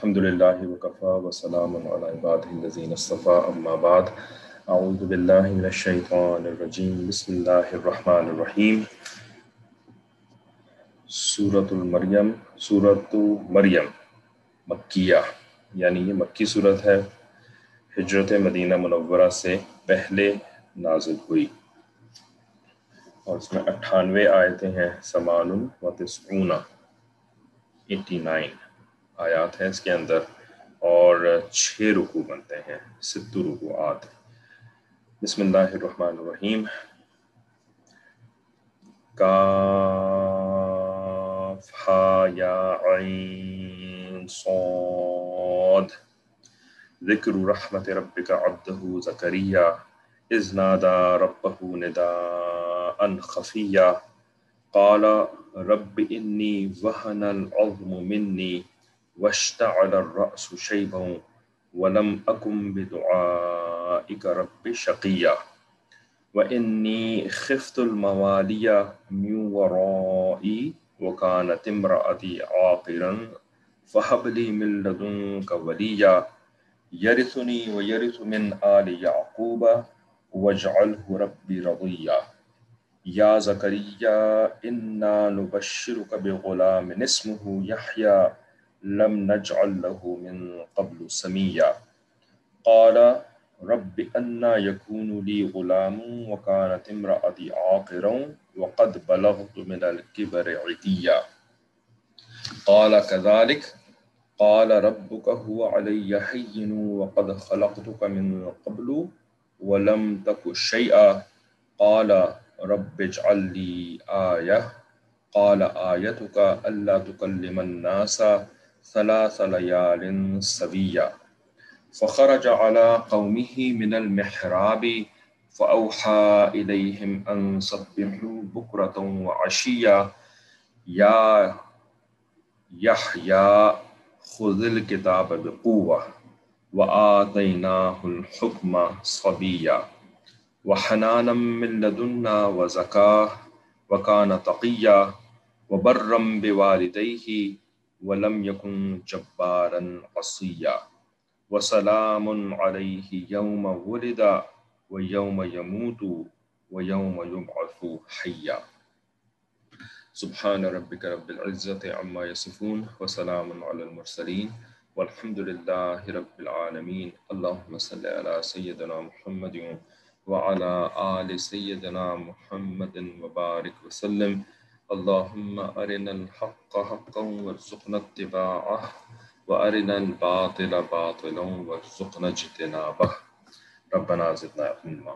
الحمد لله وكفى وسلام على عباده الذين اصطفى بعد أعوذ بالله من الشيطان الرجيم بسم الله الرحمن الرحيم سورة المریم، سورة مریم، مکیہ یعنی یہ مکی صورت ہے، ہجرت مدینہ منورہ سے پہلے نازل ہوئی۔ اور اس میں اٹھانوے آیتیں ہیں سمان و تسعون، ایٹی نائن۔ آیات ہیں اس کے اندر، اور چھ رکو بنتے ہیں ست رکوعات۔ بسم اللہ الرحمن الرحیم۔ کاف، ہا، یا، عین، صاد۔ ذکر رحمت ربک عبدہ زکریہ اذ نادا ربہ نداء خفیہ۔ قال، رب انی وہن العظم منی۔ واشتعل الرأس شيبا ولم أكن بدعائك رب شقيا. وإني خفت الموالي من ورائي وكانت امرأتي عاقرا فهب لي من لدنك وليا. يرثني ويرث من آل يعقوب واجعله ربي رضيا. يا زكريا إنا نبشرك بغلام اسمه يحيى. لم نجعل له من قبل سميا. قال، رب أنا يكون لي غلام وكانت امرأتي عاقرا وقد بلغت من الكبر عتيا. قال، كذلك. قال، ربك هو علي حين وقد خلقتك من قبل ولم تك شيئا. قال، رب اجعل لي آية. قال، آيتك ألا تكلم الناس ثلاث ليال سويا فخرج على قومه من المحراب فأوحى إليهم أن صبحوا بكرة وعشيا يا يحيى خذ الكتاب بقوة وآتيناه الحكم صبيا. وحنانا من لدنا وزكاه وكان تقيا وبرا بوالديه ولم يكن جبارا عصيا وسلام عليه يوم ولد ويوم يموت ويوم يبعث حيا. سبحان ربك رب العزة عما يصفون وسلام على المرسلين. والحمد لله رب العالمين. اللهم صل على سيدنا محمد وعلى آل سيدنا محمد وبارك وسلم. اللهم أرنا الحق حقا وارزقنا اتباعه، وأرنا الباطل باطلا وارزقنا اجتنابه. ربنا زدنا علما.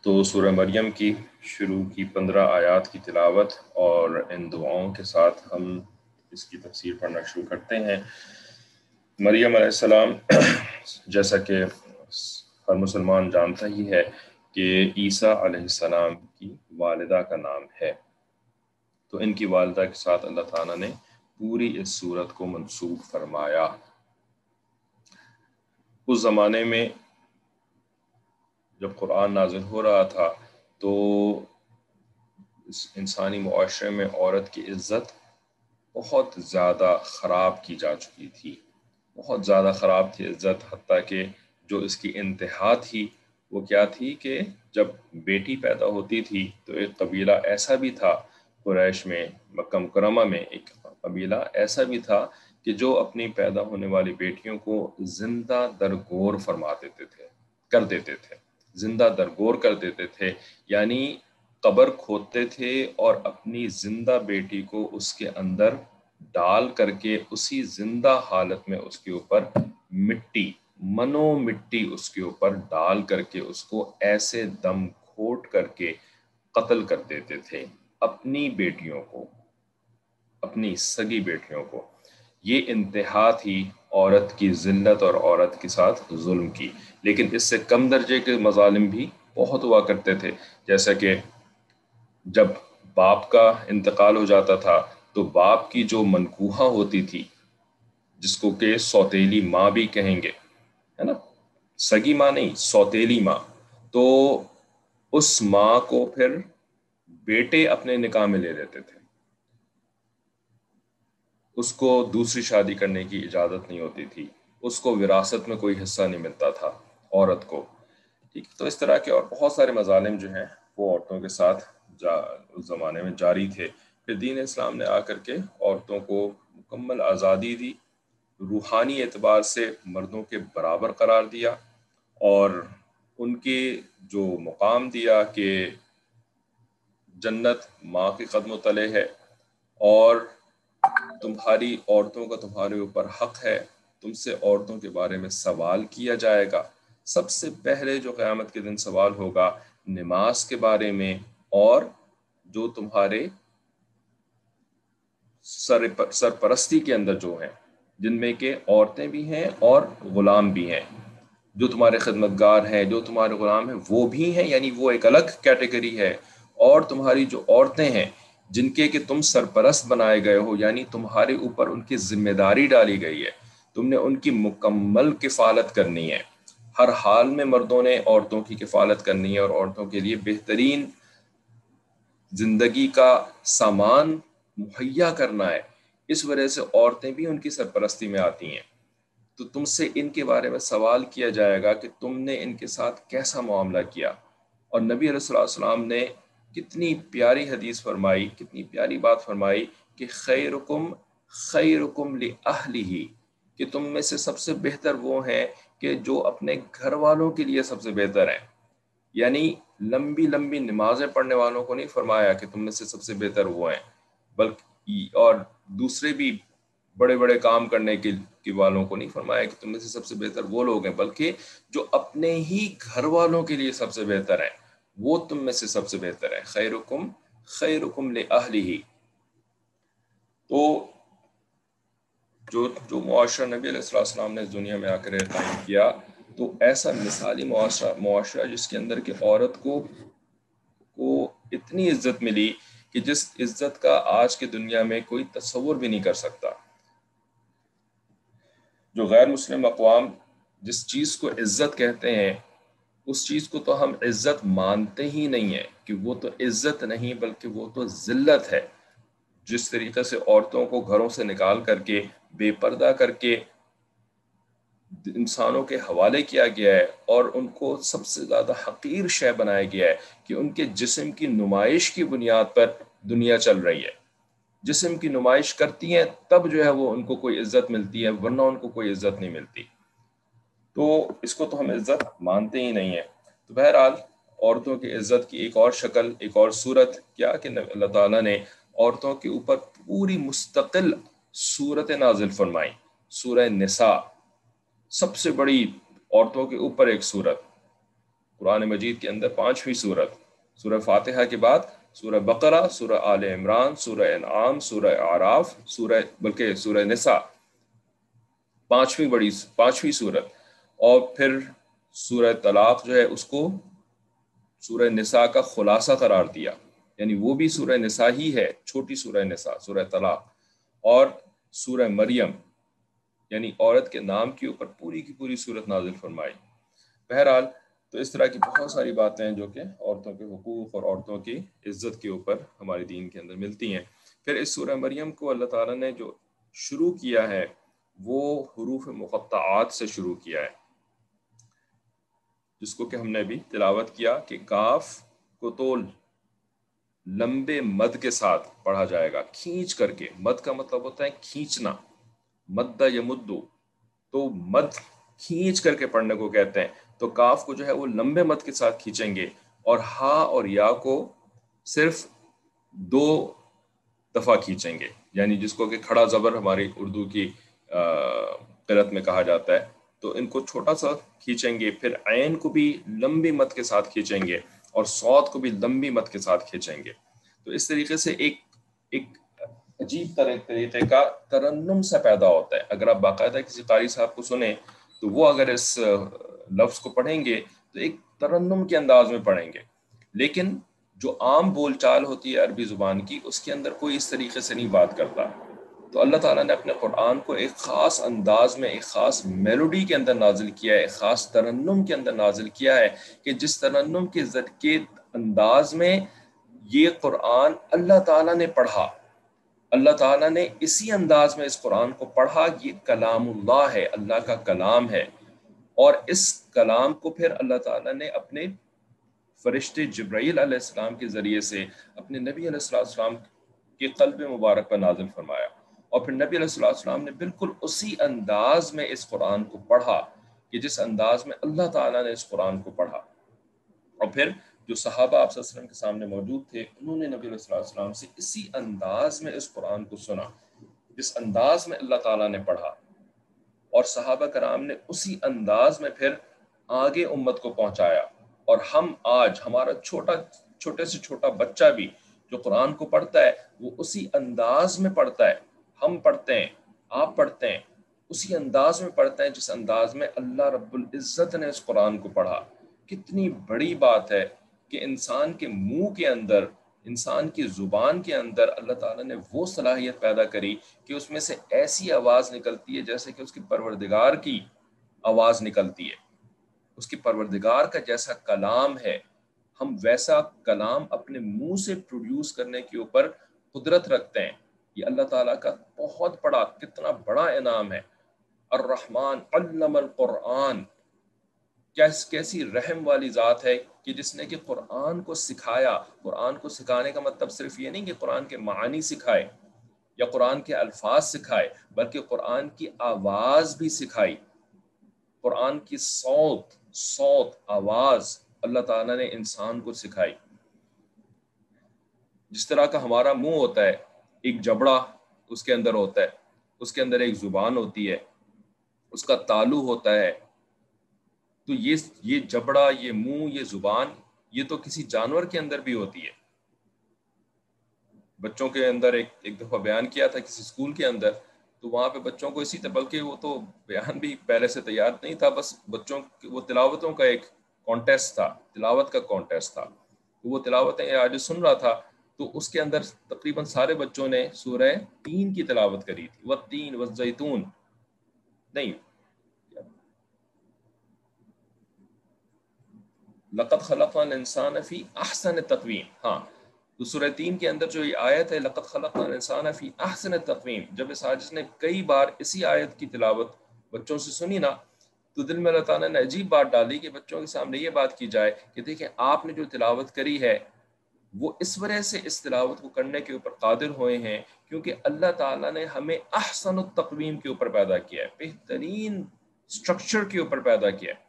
تو سورہ مریم کی شروع کی پندرہ آیات کی تلاوت اور ان دعاؤں کے ساتھ ہم اس کی تفسیر پڑھنا شروع کرتے ہیں۔ مریم علیہ السلام جیسا کہ ہر مسلمان جانتا ہی ہے کہ عیسیٰ علیہ السلام کی والدہ کا نام ہے۔ تو ان کی والدہ کے ساتھ اللہ تعالیٰ نے پوری اس صورت کو منسوخ فرمایا۔ اس زمانے میں جب قرآن نازل ہو رہا تھا تو اس انسانی معاشرے میں عورت کی عزت بہت زیادہ خراب کی جا چکی تھی۔ بہت زیادہ خراب تھی عزت، حتیٰ کہ جو اس کی انتہا تھی وہ کیا تھی کہ جب بیٹی پیدا ہوتی تھی تو ایک قبیلہ ایسا بھی تھا قریش میں، مکہ مکرمہ میں ایک قبیلہ ایسا بھی تھا کہ جو اپنی پیدا ہونے والی بیٹیوں کو زندہ درگور فرما دیتے تھے، کر دیتے تھے، زندہ درگور کر دیتے تھے یعنی قبر کھودتے تھے اور اپنی زندہ بیٹی کو اس کے اندر ڈال کر کے اسی زندہ حالت میں اس کے اوپر مٹی، منو مٹی اس کے اوپر ڈال کر کے اس کو ایسے دم کھوٹ کر کے قتل کر دیتے تھے۔ اپنی بیٹیوں کو، اپنی سگی بیٹیوں کو، یہ انتہا تھی عورت کی ذلت اور عورت کے ساتھ ظلم کی۔ لیکن اس سے کم درجے کے مظالم بھی بہت ہوا کرتے تھے۔ جیسا کہ جب باپ کا انتقال ہو جاتا تھا، تو باپ کی جو منقوہ ہوتی تھی، جس کو کہ سوتیلی ماں بھی کہیں گے، ہے نا؟ سگی ماں نہیں، سوتیلی ماں۔ تو اس ماں کو پھر بیٹے اپنے نکاح میں لے لیتے تھے۔ اس کو دوسری شادی کرنے کی اجازت نہیں ہوتی تھی۔ اس کو وراثت میں کوئی حصہ نہیں ملتا تھا، عورت کو۔ ٹھیک، تو اس طرح کے اور بہت سارے مظالم جو ہیں، وہ عورتوں کے ساتھ جا، اس زمانے میں جاری تھے۔ پھر دین اسلام نے آ کر کے عورتوں کو مکمل آزادی دی، روحانی اعتبار سے مردوں کے برابر قرار دیا اور ان کے جو مقام دیا کہ جنت ماں کے قدم و تلے ہے اور تمہاری عورتوں کا تمہارے اوپر حق ہے، تم سے عورتوں کے بارے میں سوال کیا جائے گا۔ سب سے پہلے جو قیامت کے دن سوال ہوگا، نماز کے بارے میں اور جو تمہارے سرپرستی کے اندر جو ہیں، جن میں کہ عورتیں بھی ہیں اور غلام بھی ہیں۔ جو تمہارے خدمت گار ہیں، جو تمہارے غلام ہیں، وہ بھی ہیں یعنی وہ ایک الگ کیٹیگری ہے۔ اور تمہاری جو عورتیں ہیں، جن کے کہ تم سرپرست بنائے گئے ہو یعنی تمہارے اوپر ان کی ذمہ داری ڈالی گئی ہے، تم نے ان کی مکمل کفالت کرنی ہے۔ ہر حال میں مردوں نے عورتوں کی کفالت کرنی ہے اور عورتوں کے لیے بہترین زندگی کا سامان مہیا کرنا ہے۔ اس وجہ سے عورتیں بھی ان کی سرپرستی میں آتی ہیں۔ تو تم سے ان کے بارے میں سوال کیا جائے گا کہ تم نے ان کے ساتھ کیسا معاملہ کیا؟ اور نبی علیہ اللہ السلام نے کتنی پیاری حدیث فرمائی، کتنی پیاری بات فرمائی کہ خیرکم خیرکم ہی کہ تم میں سے سب سے بہتر وہ ہیں کہ جو اپنے گھر والوں کے لیے سب سے بہتر ہیں۔ یعنی لمبی لمبی نمازیں پڑھنے والوں کو نہیں فرمایا کہ تم میں سے سب سے بہتر وہ ہیں، بلکہ اور دوسرے بھی بڑے بڑے کام کرنے کے والوں کو نہیں فرمایا کہ تم میں سے سب سے بہتر وہ لوگ ہیں، بلکہ جو اپنے ہی گھر والوں کے لیے سب سے بہتر ہیں۔ وہ تم میں سے سب سے بہتر ہے۔ خیر حکم خیر ہی تو جو جو معاشرہ نبی علیہ السلام السلام نے دنیا میں آ کر قائم کیا، تو ایسا مثالی معاشرہ معاشرہ جس کے اندر کہ عورت کو کو اتنی عزت ملی کہ جس عزت کا آج کی دنیا میں کوئی تصور بھی نہیں کر سکتا۔ جو غیر مسلم اقوام جس چیز کو عزت کہتے ہیں اس چیز کو تو ہم عزت مانتے ہی نہیں ہیں کہ وہ تو عزت نہیں بلکہ وہ تو ذلت ہے۔ جس طریقے سے عورتوں کو گھروں سے نکال کر کے، بے پردہ کر کے انسانوں کے حوالے کیا گیا ہے اور ان کو سب سے زیادہ حقیر شے بنایا گیا ہے کہ ان کے جسم کی نمائش کی بنیاد پر دنیا چل رہی ہے۔ جسم کی نمائش کرتی ہیں، تب جو ہے وہ ان کو کوئی عزت ملتی ہے، ورنہ ان کو کوئی عزت نہیں ملتی۔ تو اس کو تو ہم عزت مانتے ہی نہیں ہیں۔ تو بہرحال عورتوں کی عزت کی ایک اور شکل، ایک اور صورت کیا کہ اللہ تعالیٰ نے عورتوں کے اوپر پوری مستقل صورت نازل فرمائی۔ سورہ نساء، سب سے بڑی عورتوں کے اوپر ایک صورت۔ قرآن مجید کے اندر پانچویں صورت۔ سورہ فاتحہ کے بعد سورہ بقرہ، سورہ آل عمران، سورہ انعام، سورہ آراف سورہ، بلکہ سورہ نساء۔ پانچویں بڑی، پانچویں صورت۔ اور پھر سورہ طلاق جو ہے، اس کو سورہ نساء کا خلاصہ قرار دیا۔ یعنی وہ بھی سورہ نساء ہی ہے، چھوٹی سورہ نساء، سورہ طلاق۔ اور سورہ مریم یعنی عورت کے نام کے اوپر پوری کی پوری صورت نازل فرمائی۔ بہرحال، تو اس طرح کی بہت ساری باتیں ہیں جو کہ عورتوں کے حقوق اور عورتوں کی عزت کے اوپر ہمارے دین کے اندر ملتی ہیں۔ پھر اس سورہ مریم کو اللہ تعالیٰ نے جو شروع کیا ہے، وہ حروف مقطعات سے شروع کیا ہے۔ جس کو کہ ہم نے بھی تلاوت کیا کہ کاف کو تول لمبے مد کے ساتھ پڑھا جائے گا، کھینچ کر کے۔ مد کا مطلب ہوتا ہے کھینچنا۔ مد یا مدو تو مد کھینچ کر کے پڑھنے کو کہتے ہیں۔ تو کاف کو جو ہے وہ لمبے مد کے ساتھ کھینچیں گے۔ اور ہا اور یا کو صرف دو دفعہ کھینچیں گے۔ یعنی جس کو کہ کھڑا زبر ہماری اردو کی قرت میں کہا جاتا ہے۔ تو ان کو چھوٹا سا کھینچیں گے، پھر عین کو بھی لمبی مت کے ساتھ کھینچیں گے اور سوت کو بھی لمبی مت کے ساتھ کھینچیں گے۔ تو اس طریقے سے ایک ایک عجیب طرح، طریقے کا ترنم سے پیدا ہوتا ہے۔ اگر آپ باقاعدہ کسی قاری صاحب کو سنیں، تو وہ اگر اس لفظ کو پڑھیں گے، تو ایک ترنم کے انداز میں پڑھیں گے۔ لیکن جو عام بول چال ہوتی ہے عربی زبان کی، اس کے اندر کوئی اس طریقے سے نہیں بات کرتا۔ تو اللہ تعالیٰ نے اپنے قرآن کو ایک خاص انداز میں، ایک خاص میلوڈی کے اندر نازل کیا ہے، ایک خاص ترنم کے اندر نازل کیا ہے کہ جس ترنم کے کے انداز میں یہ قرآن اللہ تعالیٰ نے پڑھا۔ اللہ تعالیٰ نے اسی انداز میں اس قرآن کو پڑھا، یہ کلام اللہ ہے، اللہ کا کلام ہے۔ اور اس کلام کو پھر اللہ تعالیٰ نے اپنے فرشتے جبرائیل علیہ السلام کے ذریعے سے اپنے نبی علیہ السلام کے قلب مبارک پر نازل فرمایا۔ اور پھر نبی علیہ السلام نے بالکل اسی انداز میں اس قرآن کو پڑھا کہ جس انداز میں اللہ تعالیٰ نے اس قرآن کو پڑھا۔ اور پھر جو صحابہ آپ وسلم کے سامنے موجود تھے، انہوں نے نبی علیہ السلام سے اسی انداز میں اس قرآن کو سنا، جس انداز میں اللہ تعالیٰ نے پڑھا۔ اور صحابہ کرام نے اسی انداز میں پھر آگے امت کو پہنچایا۔ اور ہم آج، ہمارا چھوٹا، چھوٹے سے چھوٹا بچہ بھی جو قرآن کو پڑھتا ہے، وہ اسی انداز میں پڑھتا ہے۔ ہم پڑھتے ہیں، آپ پڑھتے ہیں، اسی انداز میں پڑھتے ہیں جس انداز میں اللہ رب العزت نے اس قرآن کو پڑھا۔ کتنی بڑی بات ہے کہ انسان کے منہ کے اندر، انسان کی زبان کے اندر اللہ تعالیٰ نے وہ صلاحیت پیدا کری کہ اس میں سے ایسی آواز نکلتی ہے جیسے کہ اس کی پروردگار کی آواز نکلتی ہے۔ اس کی پروردگار کا جیسا کلام ہے، ہم ویسا کلام اپنے منہ سے پروڈیوس کرنے کے اوپر قدرت رکھتے ہیں۔ یہ اللہ تعالیٰ کا بہت بڑا، کتنا بڑا انعام ہے۔ الرحمن علم القرآن۔ کیسی رحم والی ذات ہے کہ جس نے کہ قرآن کو سکھایا۔ قرآن کو سکھانے کا مطلب صرف یہ نہیں کہ قرآن کے معنی سکھائے یا قرآن کے الفاظ سکھائے، بلکہ قرآن کی آواز بھی سکھائی۔ قرآن کی صوت صوت، آواز اللہ تعالیٰ نے انسان کو سکھائی۔ جس طرح کا ہمارا منہ ہوتا ہے ایک جبڑا اس کے اندر ہوتا ہے، اس کے اندر ایک زبان ہوتی ہے، اس کا تالو ہوتا ہے۔ تو یہ یہ جبڑا، یہ منہ، یہ زبان، یہ تو کسی جانور کے اندر بھی ہوتی ہے۔ بچوں کے اندر ایک ایک دفعہ بیان کیا تھا کسی اسکول کے اندر، تو وہاں پہ بچوں کو اسی طرح، بلکہ وہ تو بیان بھی پہلے سے تیار نہیں تھا، بس بچوں وہ تلاوتوں کا ایک کانٹیسٹ تھا، تلاوت کا کانٹیسٹ تھا۔ وہ تلاوتیں آج سن رہا تھا تو اس کے اندر تقریباً سارے بچوں نے سورہ تین کی تلاوت کری تھی۔ وہ تین و زیتون نہیں۔ لقت خلق الانسان فی احسن تقویم ہاں تو سورہ تین کے اندر جو یہ آیت ہے لقت خلق الانسان فی احسن تقویم جب اس عاجز نے کئی بار اسی آیت کی تلاوت بچوں سے سنی نا، تو دل میں اللہ تعالیٰ نے عجیب بات ڈالی کہ بچوں کے سامنے یہ بات کی جائے کہ دیکھیں، آپ نے جو تلاوت کری ہے وہ اس وجہ سے اس تلاوت کو کرنے کے اوپر قادر ہوئے ہیں کیونکہ اللہ تعالیٰ نے ہمیں احسن التقویم کے اوپر پیدا کیا ہے، بہترین اسٹرکچر کے اوپر پیدا کیا ہے۔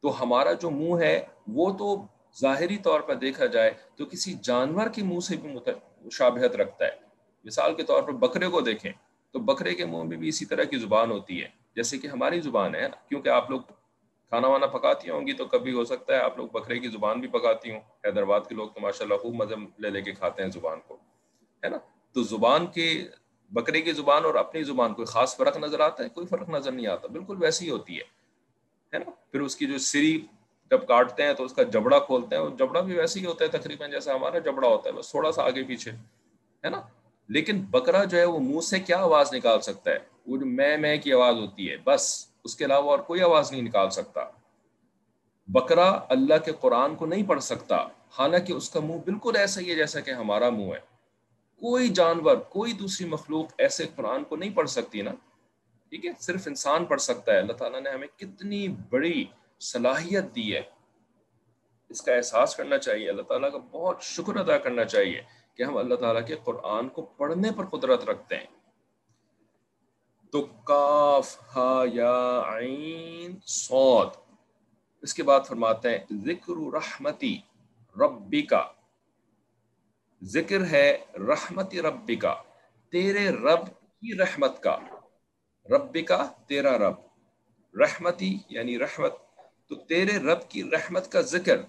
تو ہمارا جو منہ ہے، وہ تو ظاہری طور پر دیکھا جائے تو کسی جانور کے منہ سے بھی مشابہت رکھتا ہے۔ مثال کے طور پر بکرے کو دیکھیں تو بکرے کے منہ میں بھی اسی طرح کی زبان ہوتی ہے، جیسے کہ ہماری زبان ہے کیونکہ آپ لوگ کھانا وانا پکاتی ہوں گی تو کبھی ہو سکتا ہے آپ لوگ بکرے کی زبان بھی پکاتی ہوں۔ حیدرآباد کے لوگ تو ماشاء اللہ خوب مزے لے لے کے کھاتے ہیں زبان کو، ہے نا؟ تو زبان کے، بکرے کی زبان اور اپنی زبان کوئی خاص فرق نظر آتا ہے؟ کوئی فرق نظر نہیں آتا، بالکل ویسی ہوتی ہے نا؟ پھر اس کی جو سری جب کاٹتے ہیں تو اس کا جبڑا کھولتے ہیں، اور جبڑا بھی ویسے ہی ہوتا ہے تقریباً جیسا ہمارا جبڑا ہوتا ہے، بس تھوڑا سا آگے پیچھے، ہے نا؟ لیکن بکرا جو ہے وہ منہ سے کیا آواز نکال سکتا ہے؟ وہ جو میں میں کی آواز ہوتی ہے، بس۔ اس کے علاوہ اور کوئی آواز نہیں نکال سکتا۔ بکرا اللہ کے قرآن کو نہیں پڑھ سکتا، حالانکہ اس کا منہ بالکل ایسا ہی ہے جیسا کہ ہمارا منہ ہے۔ کوئی جانور، کوئی دوسری مخلوق ایسے قرآن کو نہیں پڑھ سکتی نا۔ ٹھیک ہے، صرف انسان پڑھ سکتا ہے۔ اللہ تعالیٰ نے ہمیں کتنی بڑی صلاحیت دی ہے۔ اس کا احساس کرنا چاہیے۔ اللہ تعالیٰ کا بہت شکر ادا کرنا چاہیے کہ ہم اللہ تعالیٰ کے قرآن کو پڑھنے پر قدرت رکھتے ہیں۔ تو کاف ہا یا عین سوت اس کے بعد فرماتے ہیں، ذکر رحمتی ربی کا ذکر ہے رحمتی ربی کا تیرے رب کی رحمت کا۔ ربی کا تیرا رب۔ رحمتی یعنی رحمت، تو تیرے رب کی رحمت کا ذکر۔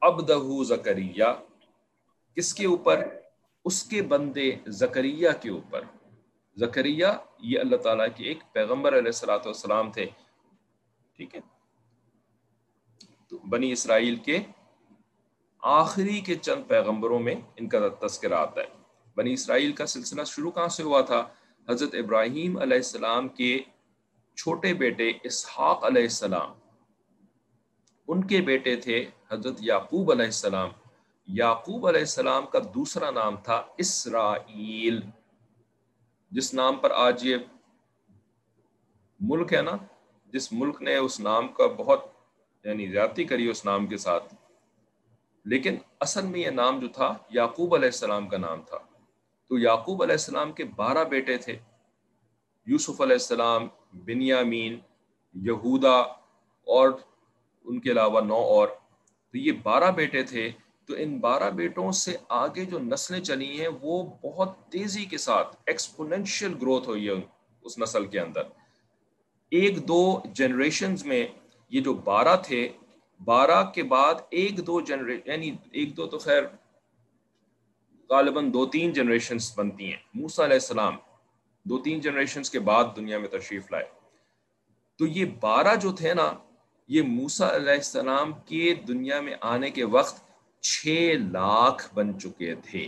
ابدہ زکریہ کس کے اوپر؟ اس کے بندے زکریہ کے اوپر۔ زکریہ یہ اللہ تعالیٰ کے ایک پیغمبر علیہ السلاۃ والسلام تھے۔ ٹھیک ہے؟ تو بنی اسرائیل کے آخری کے چند پیغمبروں میں ان کا تذکرہ آتا ہے۔ بنی اسرائیل کا سلسلہ شروع کہاں سے ہوا تھا؟ حضرت ابراہیم علیہ السلام کے چھوٹے بیٹے اسحاق علیہ السلام۔ ان کے بیٹے تھے حضرت یعقوب علیہ السلام۔ یعقوب علیہ السلام کا دوسرا نام تھا اسرائیل۔ جس نام پر آج یہ ملک ہے نا، جس ملک نے اس نام کا بہت یعنی زیادتی کری اس نام کے ساتھ۔ لیکن اصل میں یہ نام جو تھا، یعقوب علیہ السلام کا نام تھا۔ تو یعقوب علیہ السلام کے بارہ بیٹے تھے۔ یوسف علیہ السلام، بنیامین، یہودا اور ان کے علاوہ نو اور۔ تو یہ بارہ بیٹے تھے۔ تو ان بارہ بیٹوں سے آگے جو نسلیں چلی ہیں، وہ بہت تیزی کے ساتھ ایکسپوننشیل گروتھ ہوئی ہے اس نسل کے اندر۔ ایک دو جنریشنز میں یہ جو بارہ تھے، بارہ کے بعد ایک دو جنریشن یعنی ایک دو تو خیر غالباً دو تین جنریشنز بنتی ہیں۔ موسا علیہ السلام دو تین جنریشنز کے بعد دنیا میں تشریف لائے۔ تو یہ بارہ جو تھے نا، یہ موسا علیہ السلام کے دنیا میں آنے کے وقت چھ لاکھ بن چکے تھے۔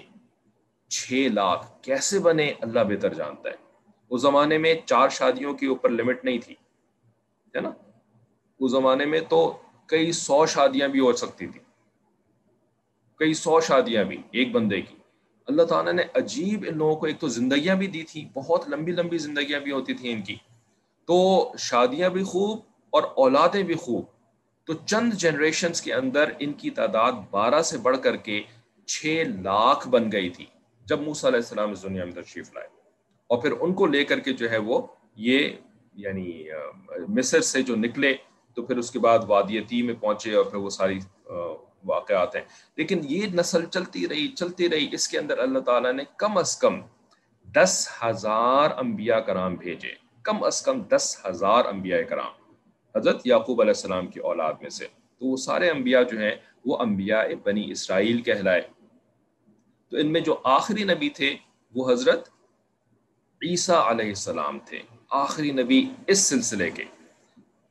چھ لاکھ کیسے بنے اللہ بہتر جانتا ہے۔ اس زمانے میں چار شادیوں کے اوپر لمٹ نہیں تھی، ہے نا؟ اس زمانے میں تو کئی سو شادیاں بھی ہو سکتی تھی کئی سو شادیاں بھی ایک بندے کی۔ اللہ تعالیٰ نے عجیب ان لوگوں کو ایک تو زندگیاں بھی دی تھی بہت لمبی لمبی زندگیاں بھی ہوتی تھیں ان کی۔ تو شادیاں بھی خوب اور اولادیں بھی خوب۔ تو چند جنریشنز کے اندر ان کی تعداد بارہ سے بڑھ کر کے چھ لاکھ بن گئی تھی، جب موسیٰ علیہ السلام اس دنیا میں تشریف لائے۔ اور پھر ان کو لے کر کے جو ہے وہ یہ یعنی مصر سے جو نکلے، تو پھر اس کے بعد وادیتی میں پہنچے اور پھر وہ ساری واقعات ہیں۔ لیکن یہ نسل چلتی رہی چلتی رہی۔ اس کے اندر اللہ تعالیٰ نے کم از کم دس ہزار انبیاء کرام بھیجے۔ کم از کم دس ہزار انبیاء کرام۔ حضرت یعقوب علیہ السلام کی اولاد میں سے۔ تو وہ سارے انبیاء جو ہیں، وہ انبیاء بنی اسرائیل کہلائے۔ تو ان میں جو آخری نبی تھے، وہ حضرت عیسیٰ علیہ السلام تھے۔ آخری نبی اس سلسلے کے۔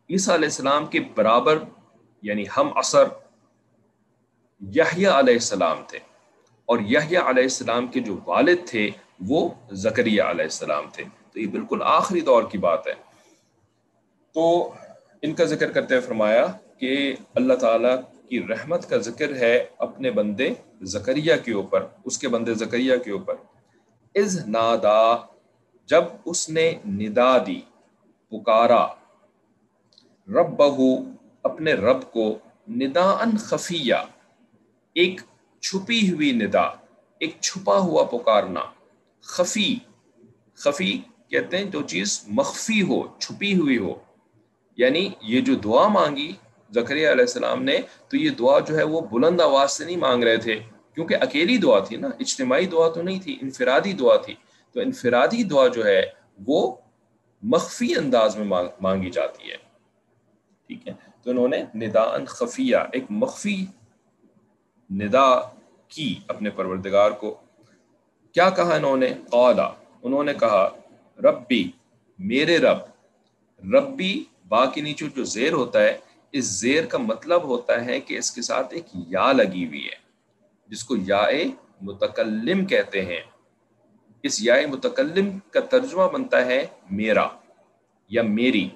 عیسیٰ علیہ السلام کے برابر یعنی ہم اثر، یحییٰ علیہ السلام تھے۔ اور یحییٰ علیہ السلام کے جو والد تھے، وہ زکریہ علیہ السلام تھے۔ تو یہ بالکل آخری دور کی بات ہے۔ تو ان کا ذکر کرتے ہوئے فرمایا کہ اللہ تعالیٰ کی رحمت کا ذکر ہے اپنے بندے زکریہ کے اوپر، اس کے بندے زکریہ کے اوپر۔ از نادا، جب اس نے ندا دی، پکارا رب بہو اپنے رب کو ندا ان خفیہ، ایک چھپی ہوئی ندا، ایک چھپا ہوا پکارنا، خفی خفی کہتے ہیں جو چیز مخفی ہو، چھپی ہوئی ہو۔ یعنی یہ جو دعا مانگی زکریہ علیہ السلام نے، تو یہ دعا جو ہے وہ بلند آواز سے نہیں مانگ رہے تھے، کیونکہ اکیلی دعا تھی نا، اجتماعی دعا تو نہیں تھی، انفرادی دعا تھی۔ تو انفرادی دعا جو ہے وہ مخفی انداز میں مانگی جاتی ہے۔ ٹھیک ہے؟ تو انہوں نے ندا ان خفیہ، ایک مخفی ندا کی اپنے پروردگار کو۔ کیا کہا انہوں نے؟ قالا، انہوں نے کہا، ربی، میرے رب، ربی با کے نیچے جو زیر ہوتا ہے، اس زیر کا مطلب ہوتا ہے کہ اس کے ساتھ ایک یا لگی ہوئی ہے، جس کو یا متکلم کہتے ہیں۔ اس یا متکلم کا ترجمہ بنتا ہے میرا یا میری،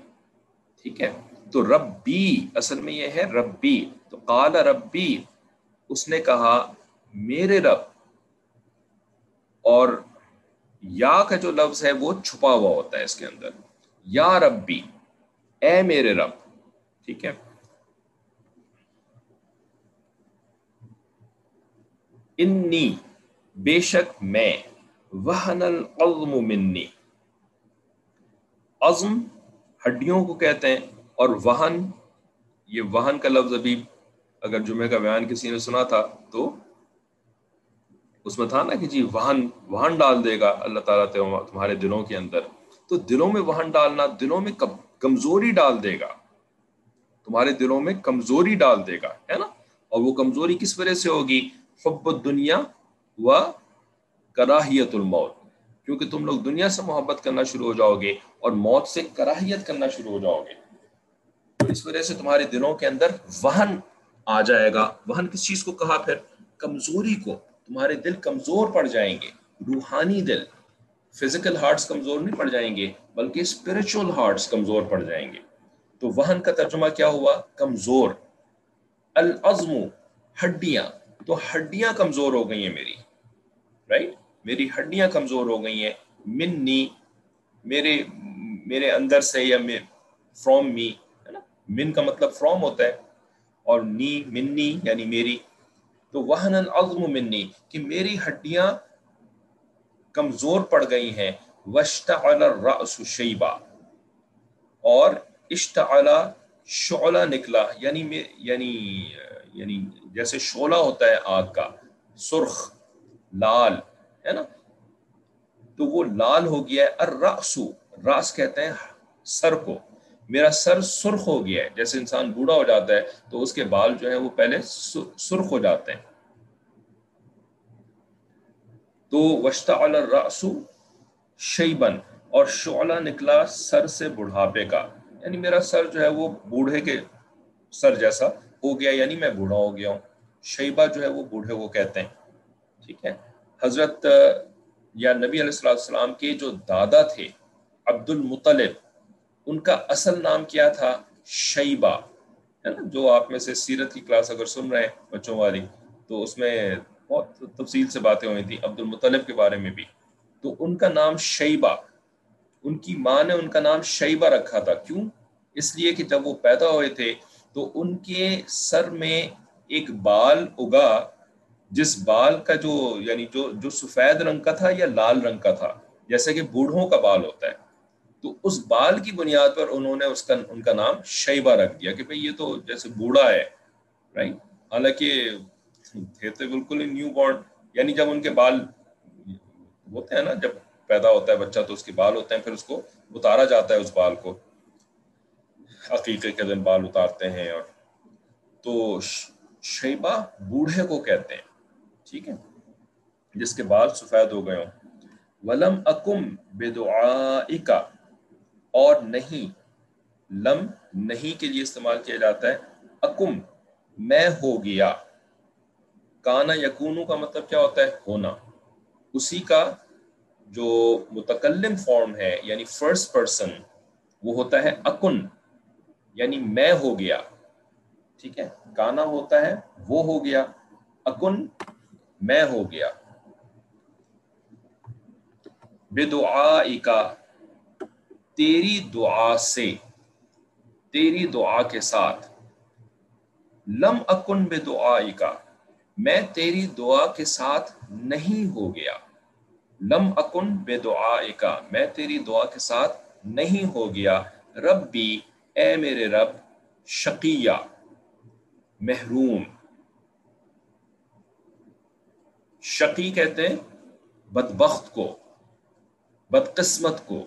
ٹھیک ہے؟ تو ربی، اصل میں یہ ہے ربی۔ تو قال ربی، اس نے کہا میرے رب۔ اور یا کا جو لفظ ہے وہ چھپا ہوا ہوتا ہے اس کے اندر۔ یا ربی اے میرے رب، ٹھیک ہے؟ انی، بے شک میں وحن العظم منی۔ عظم ہڈیوں کو کہتے ہیں اور وہن، یہ وہن کا لفظ ابھی اگر جمعہ کا بیان کسی نے سنا تھا تو اس میں تھا نا کہ جی وہن وہن ڈال دے گا اللہ تعالیٰ تمہارے دلوں کے اندر۔ تو دلوں میں وہن ڈالنا، دلوں میں کب کمزوری ڈال دے گا۔ تمہارے دلوں میں کمزوری ڈال دے گا، ہے نا؟ اور وہ کمزوری کس وجہ سے ہوگی؟ حب دنیا و کراہیت الموت۔ کیونکہ تم لوگ دنیا سے محبت کرنا شروع ہو جاؤ گے اور موت سے کراہیت کرنا شروع ہو جاؤ گے۔ اس وجہ سے تمہارے دلوں کے اندر وہن آ جائے گا۔ وہن کس چیز کو کہا پھر؟ کمزوری کو۔ تمہارے دل کمزور پڑ جائیں گے، روحانی دل۔ فزیکل ہارٹس کمزور نہیں پڑ جائیں گے، بلکہ اسپرچل ہارٹس کمزور پڑ جائیں گے۔ تو وہن کا ترجمہ کیا ہوا؟ کمزور۔ العزم ہڈیاں۔ تو ہڈیاں کمزور ہو گئی ہیں میری۔ رائٹ میری ہڈیاں کمزور ہو گئی ہیں۔ منی میرے میرے اندر سے یا فرام می ہے نا؟ من کا مطلب فرام ہوتا ہے۔ اور نی منی یعنی میری۔ تو وہن العظم منی کہ میری ہڈیاں کمزور پڑ گئی ہیں۔ وشتعل الرأس شیبہ اور اشتعلا شعلہ نکلا۔ یعنی یعنی یعنی جیسے شعلہ ہوتا ہے آگ کا، سرخ، لال، ہے نا؟ تو وہ لال ہو گیا ہے۔ الرأسو راس کہتے ہیں سر کو۔ میرا سر سرخ ہو گیا ہے۔ جیسے انسان بوڑھا ہو جاتا ہے تو اس کے بال جو ہے وہ پہلے سرخ ہو جاتے ہیں۔ تو وشتا الراسو شیبن اور شعلہ نکلا سر سے بڑھاپے کا۔ یعنی میرا سر جو ہے وہ بوڑھے کے سر جیسا ہو گیا یعنی میں بوڑھا ہو گیا ہوں۔ شیبہ جو ہے وہ بوڑھے وہ کہتے ہیں۔ ٹھیک ہے؟ حضرت، یا نبی علیہ السلام کے جو دادا تھے عبد المطلب ان کا اصل نام کیا تھا؟ شیبہ۔ ہے نا؟ جو آپ میں سے سیرت کی کلاس اگر سن رہے ہیں بچوں والی، تو اس میں بہت تفصیل سے باتیں ہوئی تھیں عبد المطلب کے بارے میں بھی۔ تو ان کا نام شیبہ، ان کی ماں نے ان کا نام شیبہ رکھا تھا۔ کیوں؟ اس لیے کہ جب وہ پیدا ہوئے تھے تو ان کے سر میں ایک بال اگا، جس بال کا جو یعنی جو جو سفید رنگ کا تھا یا لال رنگ کا تھا، جیسے کہ بوڑھوں کا بال ہوتا ہے۔ تو اس بال کی بنیاد پر انہوں نے اس کا، ان کا نام شیبہ رکھ دیا کہ بھئی یہ تو جیسے بوڑھا ہے رائٹ حالانکہ تھے تو بالکل ہی نیو بورن یعنی جب ان کے بال ہوتے ہیں نا، جب پیدا ہوتا ہے بچہ تو اس کے بال ہوتے ہیں، پھر اس کو اتارا جاتا ہے اس بال کو۔ عقیقے کے دن بال اتارتے ہیں اور تو شیبہ بوڑھے کو کہتے ہیں، ٹھیک ہے؟ جس کے بال سفید ہو گئے ہوں۔ ولم اکم بے دعا اور نہیں، لم نہیں کے لیے استعمال کیا جاتا ہے۔ اکم، میں ہو گیا۔ کانا یقون کا مطلب کیا ہوتا ہے؟ ہونا۔ اسی کا جو متکلم فارم ہے یعنی فرسٹ پرسن وہ ہوتا ہے اکن یعنی میں ہو گیا۔ ٹھیک ہے؟ کانا ہوتا ہے وہ ہو گیا، اکن میں ہو گیا۔ بے دعا کا تیری دعا سے، تیری دعا کے ساتھ۔ لم اکن بے دعا کا میں تیری دعا کے ساتھ نہیں ہو گیا۔ لم اکن بے دعا کا میں تیری دعا کے ساتھ نہیں ہو گیا۔ رب بھی اے میرے رب، شقیہ، محروم۔ شقی کہتے ہیں بدبخت کو، بدقسمت کو،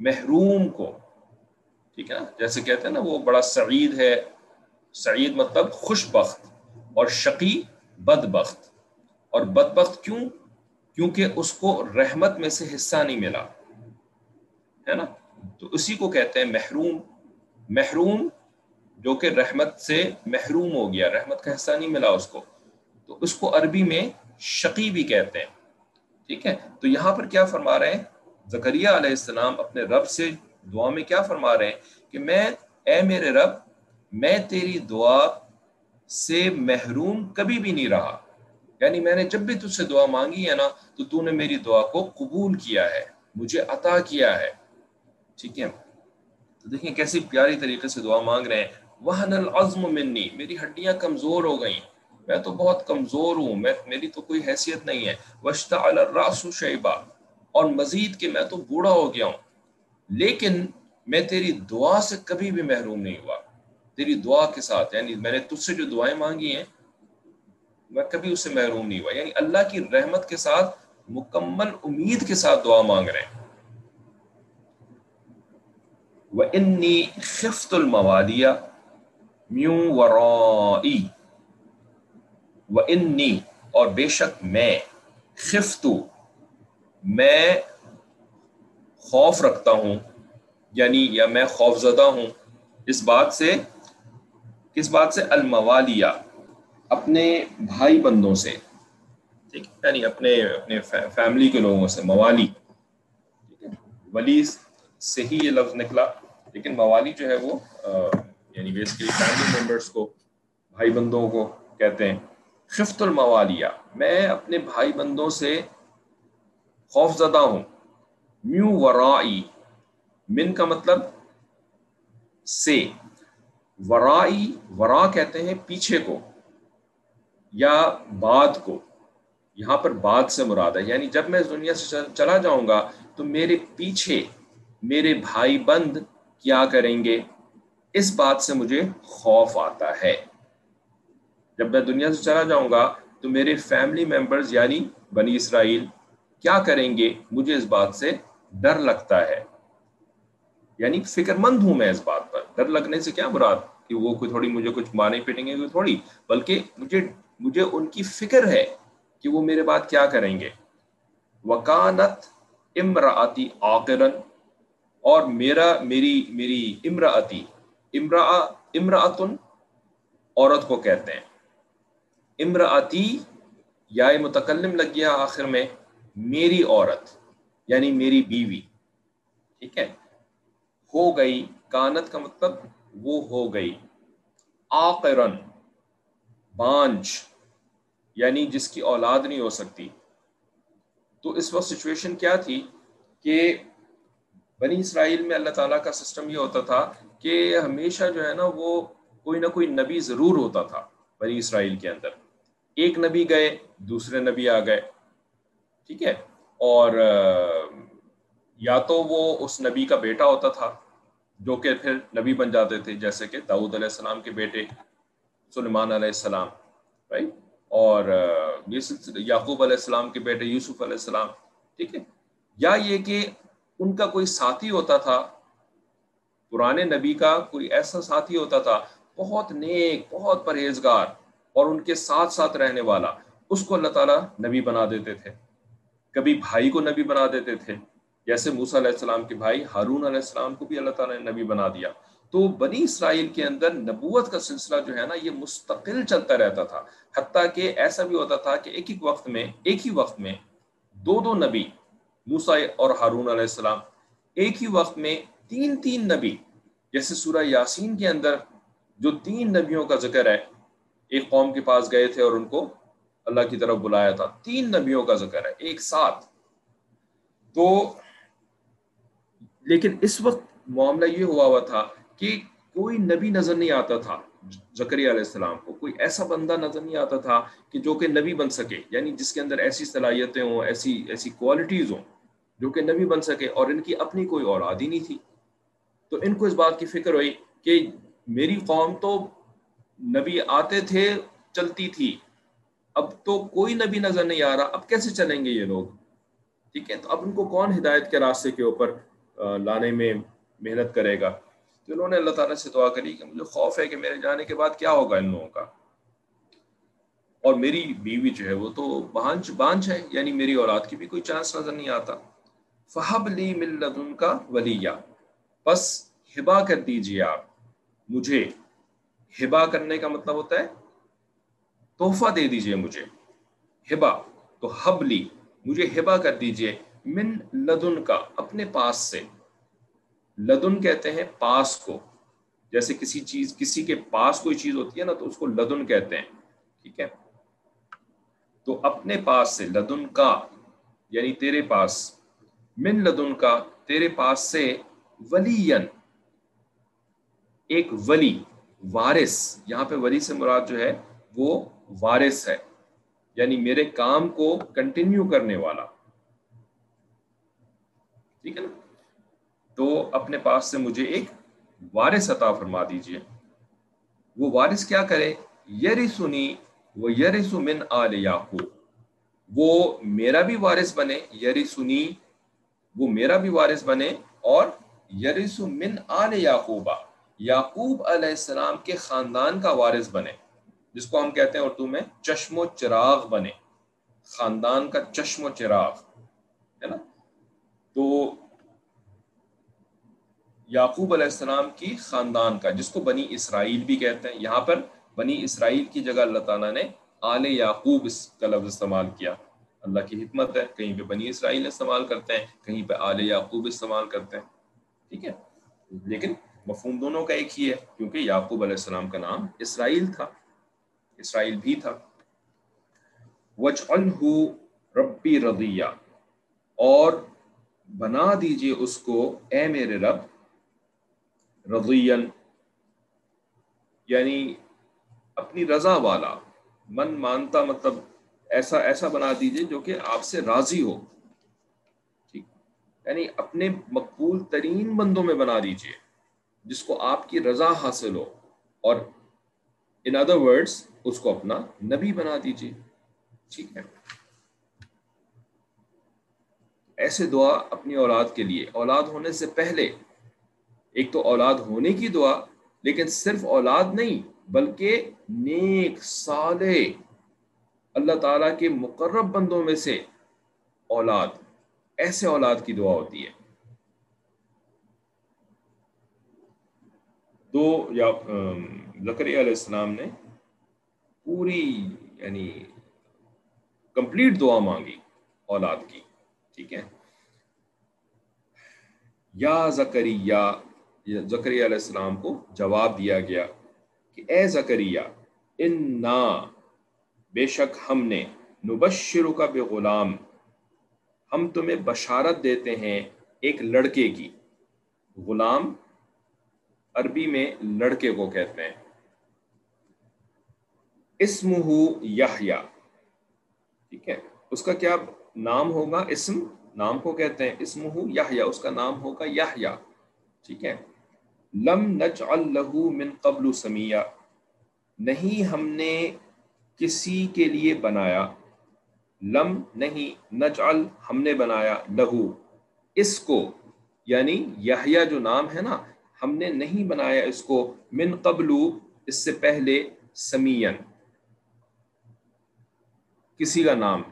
محروم کو۔ ٹھیک ہے نا؟ جیسے کہتے ہیں نا، وہ بڑا سعید ہے۔ سعید مطلب خوش بخت اور شقی بد بخت اور بد بخت کیوں؟ کیونکہ اس کو رحمت میں سے حصہ نہیں ملا۔ ہے نا؟ تو اسی کو کہتے ہیں محروم۔ محروم جو کہ رحمت سے محروم ہو گیا، رحمت کا حصہ نہیں ملا اس کو۔ تو اس کو عربی میں شقی بھی کہتے ہیں۔ ٹھیک ہے؟ تو یہاں پر کیا فرما رہے ہیں؟ زکریہ علیہ السلام اپنے رب سے دعا میں کیا فرما رہے ہیں کہ میں، اے میرے رب، میں تیری دعا سے محروم کبھی بھی نہیں رہا۔ یعنی میں نے جب بھی تجھ سے دعا مانگی ہے نا، تو تو نے میری دعا کو قبول کیا ہے، مجھے عطا کیا ہے۔ ٹھیک ہے؟ تو دیکھیں کیسی پیاری طریقے سے دعا مانگ رہے ہیں۔ وہن العظم منی، میری ہڈیاں کمزور ہو گئیں۔ میں تو بہت کمزور ہوں، میں، میری تو کوئی حیثیت نہیں ہے۔ وشتا الراس شیبہ اور مزید کہ میں تو بوڑھا ہو گیا ہوں۔ لیکن میں تیری دعا سے کبھی بھی محروم نہیں ہوا۔ تیری دعا کے ساتھ یعنی میں نے تجھ سے جو دعائیں مانگی ہیں، میں کبھی اس سے محروم نہیں ہوا۔ یعنی اللہ کی رحمت کے ساتھ، مکمل امید کے ساتھ دعا مانگ رہے ہیں۔ انی خفت الموالیہ میوں ورائی و انی اور بے شک میں خفتو میں خوف رکھتا ہوں یعنی یا میں خوف زدہ ہوں، اس بات سے کس بات سے الموالیہ، اپنے بھائی بندوں سے۔ ٹھیک ہے یعنی اپنے اپنے فیملی کے لوگوں سے، موالی۔ ٹھیک ہے ولی سے ہی یہ لفظ نکلا، لیکن موالی جو ہے وہ یعنی بیسکلی فیملی ممبرس کو، بھائی بندوں کو کہتے ہیں۔ خفت الموالیہ، میں اپنے بھائی بندوں سے خوف زدہ ہوں۔ میو ورائی، من کا مطلب سے۔ ورائی، ورا کہتے ہیں پیچھے کو یا بعد کو۔ یہاں پر بعد سے مراد ہے۔ یعنی جب میں اس دنیا سے چلا جاؤں گا تو میرے پیچھے میرے بھائی بند کیا کریں گے؟ اس بات سے مجھے خوف آتا ہے۔ جب میں دنیا سے چلا جاؤں گا تو میرے فیملی ممبرز یعنی بنی اسرائیل کیا کریں گے؟ مجھے اس بات سے ڈر لگتا ہے۔ یعنی فکر مند ہوں میں اس بات پر۔ ڈر لگنے سے کیا مراد؟ کہ وہ کوئی تھوڑی مجھے کچھ مارے پیٹیں گے کوئی تھوڑی، بلکہ مجھے مجھے ان کی فکر ہے کہ وہ میرے بات کیا کریں گے۔ وکانت امراطی آکرن اور میرا، میری میری امراطی امرا امراطن عورت کو کہتے ہیں۔ امراطی یا متکلم لگ گیا آخر میں میری عورت یعنی میری بیوی۔ ٹھیک ہے؟ ہو گئی۔ کانت کا مطلب وہ ہو گئی۔ آقرن بانج یعنی جس کی اولاد نہیں ہو سکتی۔ تو اس وقت سچویشن کیا تھی کہ بنی اسرائیل میں اللہ تعالیٰ کا سسٹم یہ ہوتا تھا کہ ہمیشہ جو ہے نا وہ کوئی نہ کوئی نبی ضرور ہوتا تھا بنی اسرائیل کے اندر۔ ایک نبی گئے، دوسرے نبی آ گئے۔ ٹھیک ہے؟ اور یا تو وہ اس نبی کا بیٹا ہوتا تھا جو کہ پھر نبی بن جاتے تھے، جیسے کہ داؤد علیہ السلام کے بیٹے سلمان علیہ السلام رائٹ اور یعقوب علیہ السلام کے بیٹے، یوسف علیہ السلام، ٹھیک ہے؟ یا یہ کہ ان کا کوئی ساتھی ہوتا تھا، پرانے نبی کا کوئی ایسا ساتھی ہوتا تھا، بہت نیک، بہت پرہیزگار اور ان کے ساتھ ساتھ رہنے والا، اس کو اللہ تعالیٰ نبی بنا دیتے تھے۔ کبھی بھائی کو نبی بنا دیتے تھے جیسے موسیٰ علیہ السلام کے بھائی، ہارون علیہ السلام کو بھی اللہ تعالیٰ نے نبی بنا دیا۔ تو بنی اسرائیل کے اندر نبوت کا سلسلہ جو ہے نا، یہ مستقل چلتا رہتا تھا۔ حتیٰ کہ ایسا بھی ہوتا تھا کہ ایک ہی وقت میں، ایک ہی وقت میں دو دو نبی موسا اور ہارون علیہ السلام، ایک ہی وقت میں تین تین نبی، جیسے سورہ یاسین کے اندر جو تین نبیوں کا ذکر ہے، ایک قوم کے پاس گئے تھے اور ان کو اللہ کی طرف بلایا تھا۔ تین نبیوں کا ذکر ہے، ایک ساتھ۔ تو لیکن اس وقت معاملہ یہ ہوا ہوا تھا کہ کوئی نبی نظر نہیں آتا تھا زکری علیہ السلام کو، کوئی ایسا بندہ نظر نہیں آتا تھا کہ جو کہ نبی بن سکے یعنی جس کے اندر ایسی صلاحیتیں ہوں، ایسی ایسی کوالٹیز ہوں جو کہ نبی بن سکے اور ان کی اپنی کوئی اولاد ہی نہیں تھی۔ تو ان کو اس بات کی فکر ہوئی کہ میری قوم تو نبی آتے تھے، چلتی تھی۔ اب تو کوئی نبی نظر نہیں آ رہا، اب کیسے چلیں گے یہ لوگ؟ ٹھیک ہے، تو اب ان کو کون ہدایت کے راستے کے اوپر لانے میں محنت کرے گا۔ تو انہوں نے اللہ تعالیٰ سے دعا کری کہ مجھے خوف ہے کہ میرے جانے کے بعد کیا ہوگا ان لوگوں کا۔ اور میری بیوی جو ہے وہ تو بانچ بانچ ہے یعنی میری اولاد کی بھی کوئی چانس نظر نہیں آتا۔ فہب لی ملدن کا ولیہ بس ہبا کر دیجیے آپ۔ مجھے ہبا کرنے کا مطلب ہوتا ہے تحفہ دے دیجیے مجھے۔ ہبا، تو حب لی مجھے ہبا کر دیجیے من لدن کا، اپنے پاس سے۔ لدن کہتے ہیں پاس کو۔ جیسے کسی چیز، کسی کے پاس کوئی چیز ہوتی ہے نا، تو اس کو لدن کہتے ہیں۔ ٹھیک ہے؟ تو اپنے پاس سے، لدن کا یعنی تیرے پاس۔ من لدن کا، تیرے پاس سے ولی ایک ولی، وارث۔ یہاں پہ ولی سے مراد جو ہے، وہ وارث ہے۔ یعنی میرے کام کو کنٹینیو کرنے والا۔ ٹھیک ہے نا؟ تو اپنے پاس سے مجھے ایک وارث عطا فرما دیجیے۔ وہ وارث کیا کرے؟ یری سنی وہ یری من آل یعقوب۔ وہ میرا بھی وارث بنے یری سنی وہ میرا بھی وارث بنے اور یریس من آل یعقوبہ یعقوب علیہ السلام کے خاندان کا وارث بنے، جس کو ہم کہتے ہیں اردو میں چشم و چراغ بنے۔ خاندان کا چشم و چراغ۔ تو یعقوب علیہ السلام کی خاندان کا، جس کو بنی اسرائیل بھی کہتے ہیں۔ یہاں پر بنی اسرائیل کی جگہ اللہ تعالیٰ نے آل یعقوب اس کا لفظ استعمال کیا۔ اللہ کی حکمت ہے، کہیں پہ بنی اسرائیل استعمال کرتے ہیں، کہیں پہ آل یعقوب استعمال کرتے ہیں۔ ٹھیک ہے؟ لیکن مفہوم دونوں کا ایک ہی ہے، کیونکہ یعقوب علیہ السلام کا نام اسرائیل تھا، اسرائیل بھی تھا۔ وجعلہ ربی رضیہ، اور بنا دیجیے اس کو، اے میرے رب رضین یعنی اپنی رضا والا، من مانتا مطلب ایسا ایسا بنا دیجیے جو کہ آپ سے راضی ہو۔ ٹھیک۔ یعنی اپنے مقبول ترین بندوں میں بنا دیجیے، جس کو آپ کی رضا حاصل ہو، اور ان ادر ورڈس اس کو اپنا نبی بنا دیجیے۔ ٹھیک ہے۔ ایسے دعا اپنی اولاد کے لیے۔ اولاد ہونے سے پہلے، ایک تو اولاد ہونے کی دعا، لیکن صرف اولاد نہیں، بلکہ نیک، صالح، اللہ تعالیٰ کے مقرب بندوں میں سے اولاد، ایسے اولاد کی دعا ہوتی ہے۔ تو یا زکری علیہ السلام نے پوری یعنی کمپلیٹ دعا مانگی اولاد کی۔ ٹھیک ہے۔ یا زکریہ زکریہ علیہ السلام کو جواب دیا گیا کہ اے زکریہ ان بے شک ہم نے نبشر کا بے غلام ہم تمہیں بشارت دیتے ہیں ایک لڑکے کی۔ غلام عربی میں لڑکے کو کہتے ہیں۔ اسم ہو ٹھیک ہے، اس کا کیا نام ہوگا اسم، نام کو کہتے ہیں اسم ہو یا اس کا نام ہوگا یا ٹھیک ہے؟ لم نجعل له من قبل سمیہ نہیں ہم نے کسی کے لیے بنایا، لم نہیں، نجعل ہم نے بنایا لہو، اس کو یعنی یحییٰ جو نام ہے نا، ہم نے نہیں بنایا اس کو من قبل، اس سے پہلے سمین کسی کا نام۔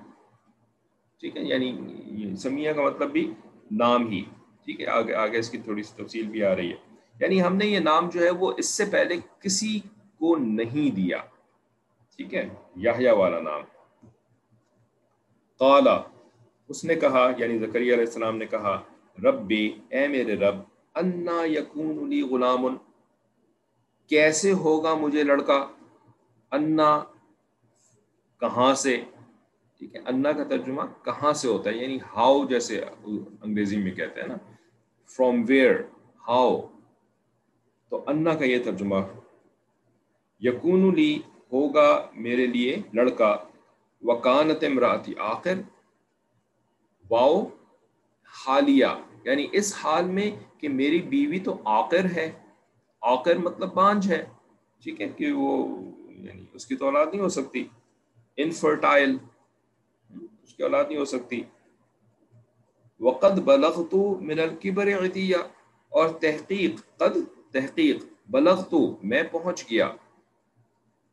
ٹھیک ہے؟ یعنی سمیہ کا مطلب بھی نام ہی۔ ٹھیک ہے؟ آگے آگے اس کی تھوڑی سی تفصیل بھی آ رہی ہے۔ یعنی ہم نے یہ نام جو ہے وہ اس سے پہلے کسی کو نہیں دیا۔ ٹھیک ہے؟ یاہیا والا نام۔ قالا، اس نے کہا یعنی زکریہ علیہ السلام نے کہا رب اے میرے رب، انا یقون لی غلام۔ کیسے ہوگا مجھے لڑکا؟ انا، کہاں سے؟ ٹھیک ہے انا کا ترجمہ کہاں سے ہوتا ہے؟ یعنی ہاؤ جیسے انگریزی میں کہتے ہیں نا فرام ویئر ہاؤ تو انا کا یہ ترجمہ یقون لی ہوگا میرے لیے لڑکا، وکانت امراتی، آخر، واؤ، حالیہ۔ یعنی اس حال میں کہ میری بیوی تو آخر ہے، آخر مطلب بانج ہے، ٹھیک ہے، کہ وہ یعنی اس کی تو اولاد نہیں ہو سکتی انفرٹائل اس کی اولاد نہیں ہو سکتی۔ وقد بلغت من الكبر عتیہ اور تحقیق، قد تحقیق، بلغت، میں پہنچ گیا۔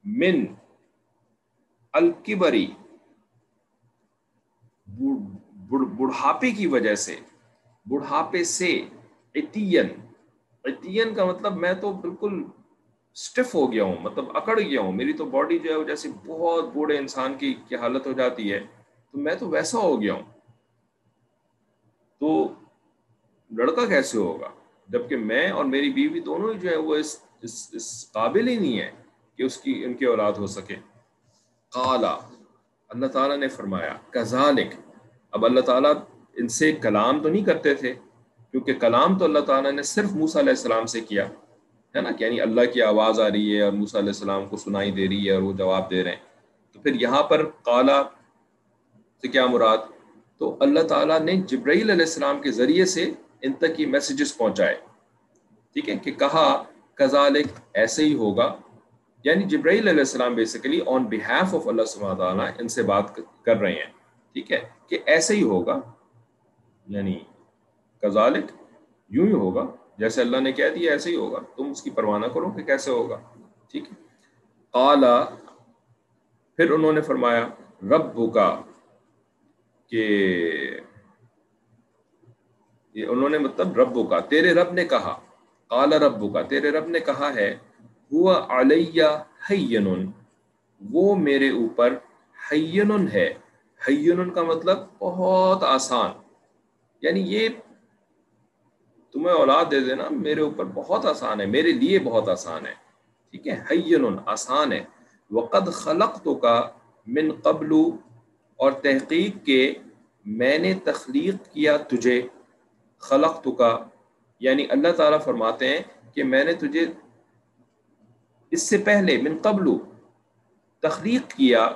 من الکبری بڑھاپے کی وجہ سے، بڑھاپے سے اتین اتین کا مطلب میں تو بالکل سٹف ہو گیا ہوں مطلب اکڑ گیا ہوں۔ میری تو باڈی جو ہے جیسے بہت بوڑھے انسان کی کی حالت ہو جاتی ہے۔ تو میں تو ویسا ہو گیا ہوں۔ تو لڑکا کیسے ہوگا؟ جبکہ میں اور میری بیوی دونوں ہی جو ہے وہ اس اس, اس قابل ہی نہیں ہے کہ اس کی ان کی اولاد ہو سکے۔ قالا اللہ تعالیٰ نے فرمایا کذالک۔ اب اللہ تعالیٰ ان سے کلام تو نہیں کرتے تھے کیونکہ کلام تو اللہ تعالیٰ نے صرف موسیٰ علیہ السلام سے کیا۔ ہے نا؟ کہ یعنی اللہ کی آواز آ رہی ہے اور موسیٰ علیہ السلام کو سنائی دے رہی ہے اور وہ جواب دے رہے ہیں۔ تو پھر یہاں پر قالا سے کیا مراد؟ تو اللہ تعالیٰ نے جبرائیل علیہ السلام کے ذریعے سے ان تک یہ میسیجز پہنچائے۔ ٹھیک ہے کہ کہا کزالک ایسے ہی ہوگا۔ یعنی جبرائیل علیہ السلام بیسیکلی آن بہیف آف اللہ سبحانہ تعالیٰ ان سے بات کر رہے ہیں۔ ٹھیک ہے کہ ایسے ہی ہوگا۔ یعنی کزالک یوں ہی ہوگا۔ جیسے اللہ نے کہہ دیا ایسے ہی ہوگا۔ تم اس کی پروانہ کرو کہ کیسے ہوگا۔ ٹھیک ہے۔ قالا، پھر انہوں نے فرمایا رب کا کہ یہ انہوں نے مطلب ربو کا، تیرے رب نے کہا، قال ربو کا، تیرے رب نے کہا ہے، ہوا علیہ حین، وہ میرے اوپر حین ہے۔ حین کا مطلب بہت آسان۔ یعنی یہ تمہیں اولاد دے دینا، میرے اوپر بہت آسان ہے، میرے لیے بہت آسان ہے۔ ٹھیک ہے؟ حین آسان ہے۔ وقد خلق تو کا من قبل اور تحقیق کے میں نے تخلیق کیا تجھے خلق تو کا یعنی اللہ تعالیٰ فرماتے ہیں کہ میں نے تجھے اس سے پہلے من قبل تخلیق کیا،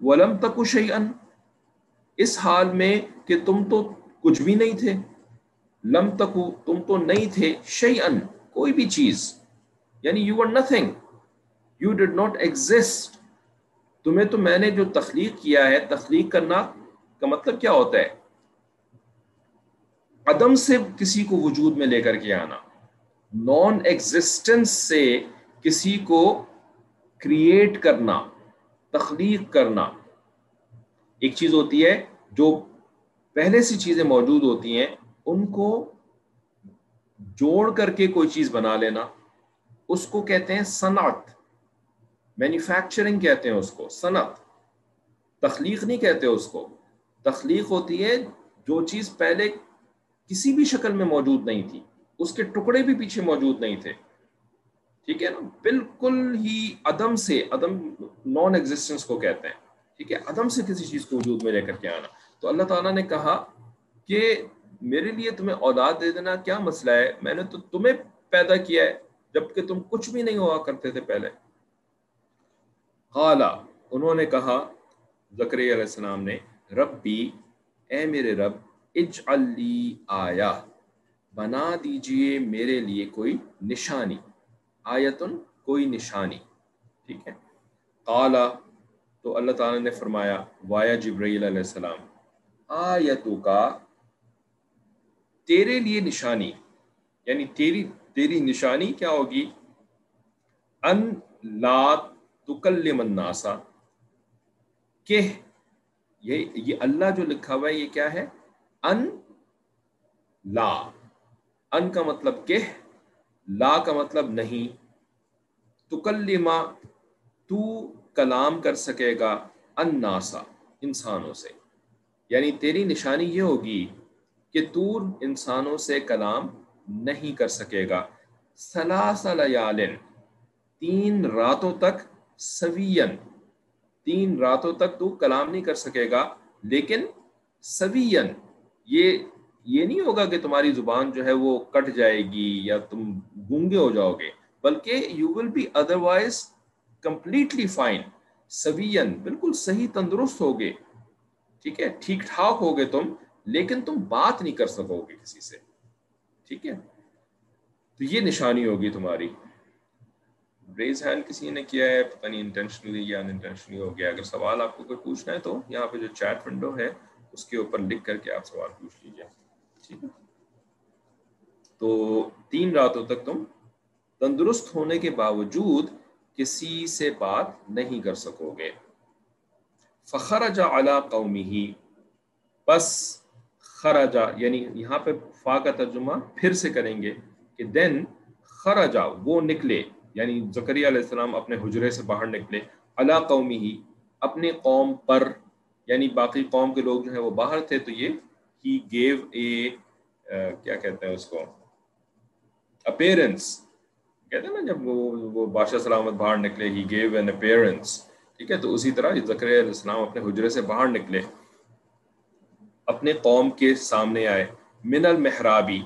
ولم تک شعین اس حال میں کہ تم تو کچھ بھی نہیں تھے، لم تکو تم تو نہیں تھے شعین کوئی بھی چیز یعنی you are nothing you did not exist تمہیں تو میں نے جو تخلیق کیا ہے، تخلیق کرنا کا مطلب کیا ہوتا ہے؟ عدم سے کسی کو وجود میں لے کر کے آنا نان ایگزسٹنس سے کسی کو کریٹ کرنا، تخلیق کرنا۔ ایک چیز ہوتی ہے، جو پہلے سے چیزیں موجود ہوتی ہیں، ان کو جوڑ کر کے کوئی چیز بنا لینا۔ اس کو کہتے ہیں صنعت۔ مینوفیکچرنگ کہتے ہیں اس کو، صنعت۔ تخلیق نہیں کہتے اس کو۔ تخلیق ہوتی ہے جو چیز پہلے کسی بھی شکل میں موجود نہیں تھی، اس کے ٹکڑے بھی پیچھے موجود نہیں تھے۔ ٹھیک ہے نا؟ بالکل ہی عدم سے، عدم نان ایگزٹینس کو کہتے ہیں۔ ٹھیک ہے؟ عدم سے کسی چیز کو وجود میں لے کر کے آنا۔ تو اللہ تعالیٰ نے کہا کہ میرے لیے تمہیں اولاد دے دینا کیا مسئلہ ہے؟ میں نے تو تمہیں پیدا کیا ہے، جبکہ تم کچھ بھی نہیں ہوا کرتے تھے پہلے۔ قالا، انہوں نے کہا زکری علیہ السلام نے، ربی، اے میرے رب، اجعل لی آیا بنا دیجیے میرے لیے کوئی نشانی، آیتن کوئی نشانی۔ ٹھیک ہے۔ قالا، تو اللہ تعالیٰ نے فرمایا، وایا جبرائیل علیہ السلام آیتو کا تیرے لیے نشانی یعنی تیری تیری نشانی کیا ہوگی؟ ان لا تکلم الناسا کہ یہ یہ اللہ جو لکھا ہوا ہے، یہ کیا ہے؟ ان، لا۔ ان کا مطلب کہ، لا کا مطلب نہیں۔ تکلما تو کلام کر سکے گا ان ناسا انسانوں سے۔ یعنی تیری نشانی یہ ہوگی کہ تور انسانوں سے کلام نہیں کر سکے گا۔ سلاسل تین راتوں تک سوین تین راتوں تک تو کلام نہیں کر سکے گا، لیکن سوین یہ یہ نہیں ہوگا کہ تمہاری زبان جو ہے وہ کٹ جائے گی یا تم گونگے ہو جاؤ گے، بلکہ you will be otherwise completely fine سوین بالکل صحیح تندرست ہوگے ٹھیک ہے، ٹھیک ٹھاک ہوگے تم، لیکن تم بات نہیں کر سکو گے کسی سے۔ ٹھیک ہے، تو یہ نشانی ہوگی تمہاری۔ ریز ہینڈ کسی نے کیا ہے، پتہ نہیں انٹینشنلی یا ان انٹینشنلی ہو گیا۔ اگر سوال آپ کو کوئی پوچھنا ہے تو یہاں پہ جو چیٹ ونڈو ہے، اس کے اوپر لکھ کر کے آپ سوال پوچھ لیجیے ٹھیک ہے؟ تو تین راتوں تک تم تندرست ہونے کے باوجود کسی سے بات نہیں کر سکو گے۔ فخرجا اعلیٰ قومی ہی بس خراجا یعنی یہاں پہ فا کا ترجمہ پھر سے کریں گے کہ دین خراجا وہ نکلے۔ یعنی زکریہ علیہ السلام اپنے حجرے سے باہر نکلے اللہ قومی ہی اپنے قوم پر یعنی باقی قوم کے لوگ جو ہیں وہ باہر تھے، تو یہ ہی گیو اے کیا کہتے ہیں اس کو؟ اپیرنس کہتے ہیں نا جب وہ وہ بادشاہ سلامت باہر نکلے ہی گیو این اپیرنس ٹھیک ہے، تو اسی طرح زکریہ علیہ السلام اپنے حجرے سے باہر نکلے اپنے قوم کے سامنے آئے، من المحرابی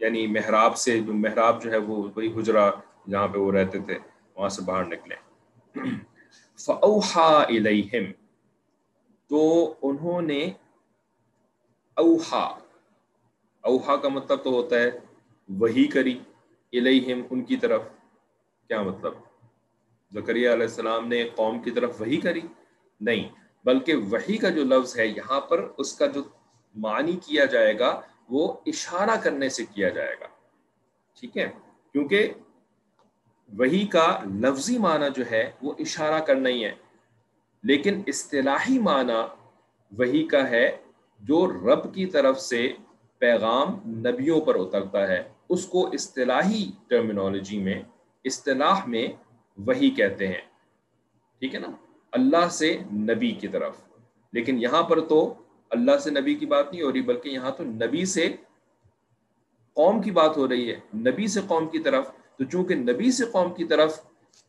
یعنی محراب سے، جو محراب جو ہے وہ وہی حجرا جہاں پہ وہ رہتے تھے، وہاں سے باہر نکلے۔ فوحا الیہم تو انہوں نے اوہا اوہا کا مطلب تو ہوتا ہے وہی کری الیہم ان کی طرف۔ کیا مطلب؟ زکریہ علیہ السلام نے قوم کی طرف وہی کری؟ نہیں، بلکہ وہی کا جو لفظ ہے، یہاں پر اس کا جو معنی کیا جائے گا، وہ اشارہ کرنے سے کیا جائے گا۔ ٹھیک ہے؟ کیونکہ وہی کا لفظی معنی جو ہے وہ اشارہ کرنا ہی ہے۔ لیکن اصطلاحی معنی وہی کا ہے جو رب کی طرف سے پیغام نبیوں پر اترتا ہے۔ اس کو اصطلاحی ٹرمینالوجی میں، اصطلاح میں وہی کہتے ہیں۔ ٹھیک ہے نا؟ اللہ سے نبی کی طرف۔ لیکن یہاں پر تو اللہ سے نبی کی بات نہیں ہو رہی، بلکہ یہاں تو نبی سے قوم کی بات ہو رہی ہے۔ نبی سے قوم کی طرف۔ تو چونکہ نبی سے قوم کی طرف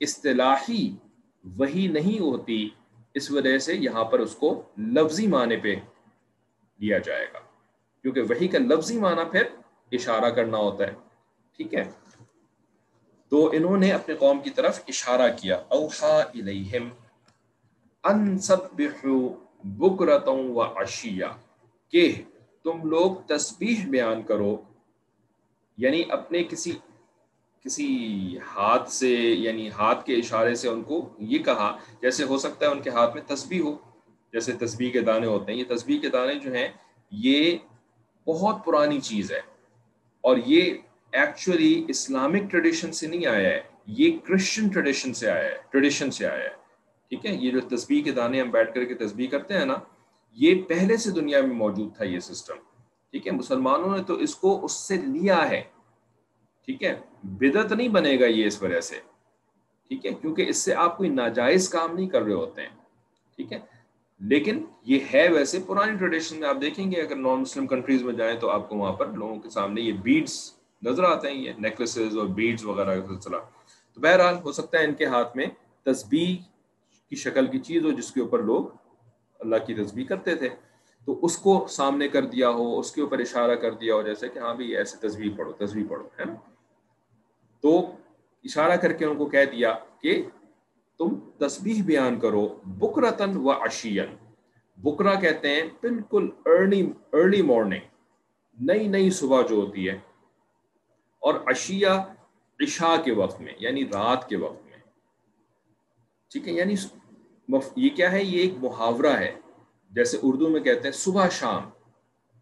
اصطلاحی وہی نہیں ہوتی، اس وجہ سے یہاں پر اس کو لفظی معنی پہ لیا جائے گا۔ کیونکہ وہی کا لفظی معنی پھر اشارہ کرنا ہوتا ہے، ٹھیک ہے؟ تو انہوں نے اپنے قوم کی طرف اشارہ کیا، اوحا الیہم ان بکرتوں و اشیا کہ تم لوگ تسبیح بیان کرو یعنی اپنے کسی کسی ہاتھ سے یعنی ہاتھ کے اشارے سے ان کو یہ کہا، جیسے ہو سکتا ہے ان کے ہاتھ میں تسبیح ہو، جیسے تسبیح کے دانے ہوتے ہیں۔ یہ تسبیح کے دانے جو ہیں، یہ بہت پرانی چیز ہے۔ اور یہ ایکچولی اسلامک ٹریڈیشن سے نہیں آیا ہے، یہ کرسچن ٹریڈیشن سے آیا ہے ٹریڈیشن سے آیا ہے۔ ٹھیک ہے؟ یہ جو تسبیح کے دانے ہم بیٹھ کر کے تسبیح کرتے ہیں نا، یہ پہلے سے دنیا میں موجود تھا یہ سسٹم ٹھیک ہے؟ مسلمانوں نے تو اس کو اس سے لیا ہے۔ ٹھیک ہے؟ بدت نہیں بنے گا یہ اس وجہ سے، ٹھیک ہے؟ کیونکہ اس سے آپ کوئی ناجائز کام نہیں کر رہے ہوتے ہیں، ٹھیک ہے؟ لیکن یہ ہے ویسے پرانی ٹریڈیشن میں، آپ دیکھیں گے اگر نان مسلم کنٹریز میں جائیں تو آپ کو وہاں پر لوگوں کے سامنے یہ بیڈس نظر آتے ہیں، یہ نیکلسز اور بیڈس وغیرہ کا سلسلہ۔ تو بہرحال ہو سکتا ہے ان کے ہاتھ میں تسبیح کی شکل کی چیز ہو جس کے اوپر لوگ اللہ کی تسبیح کرتے تھے۔ تو اس کو سامنے کر دیا ہو، اس کے اوپر اشارہ کر دیا ہو، جیسے کہ ہاں بھی ایسے تصویر پڑھو تصویر پڑھو، ہے نا؟ تو اشارہ کر کے ان کو کہہ دیا کہ تم تسبیح بیان کرو بکرتن و اشین بکرا کہتے ہیں بالکل ارلی ارلی مارننگ نئی نئی صبح جو ہوتی ہے۔ اور اشیا عشاء کے وقت میں یعنی رات کے وقت میں۔ ٹھیک ہے یعنی یہ کیا ہے؟ یہ ایک محاورہ ہے۔ جیسے اردو میں کہتے ہیں صبح شام۔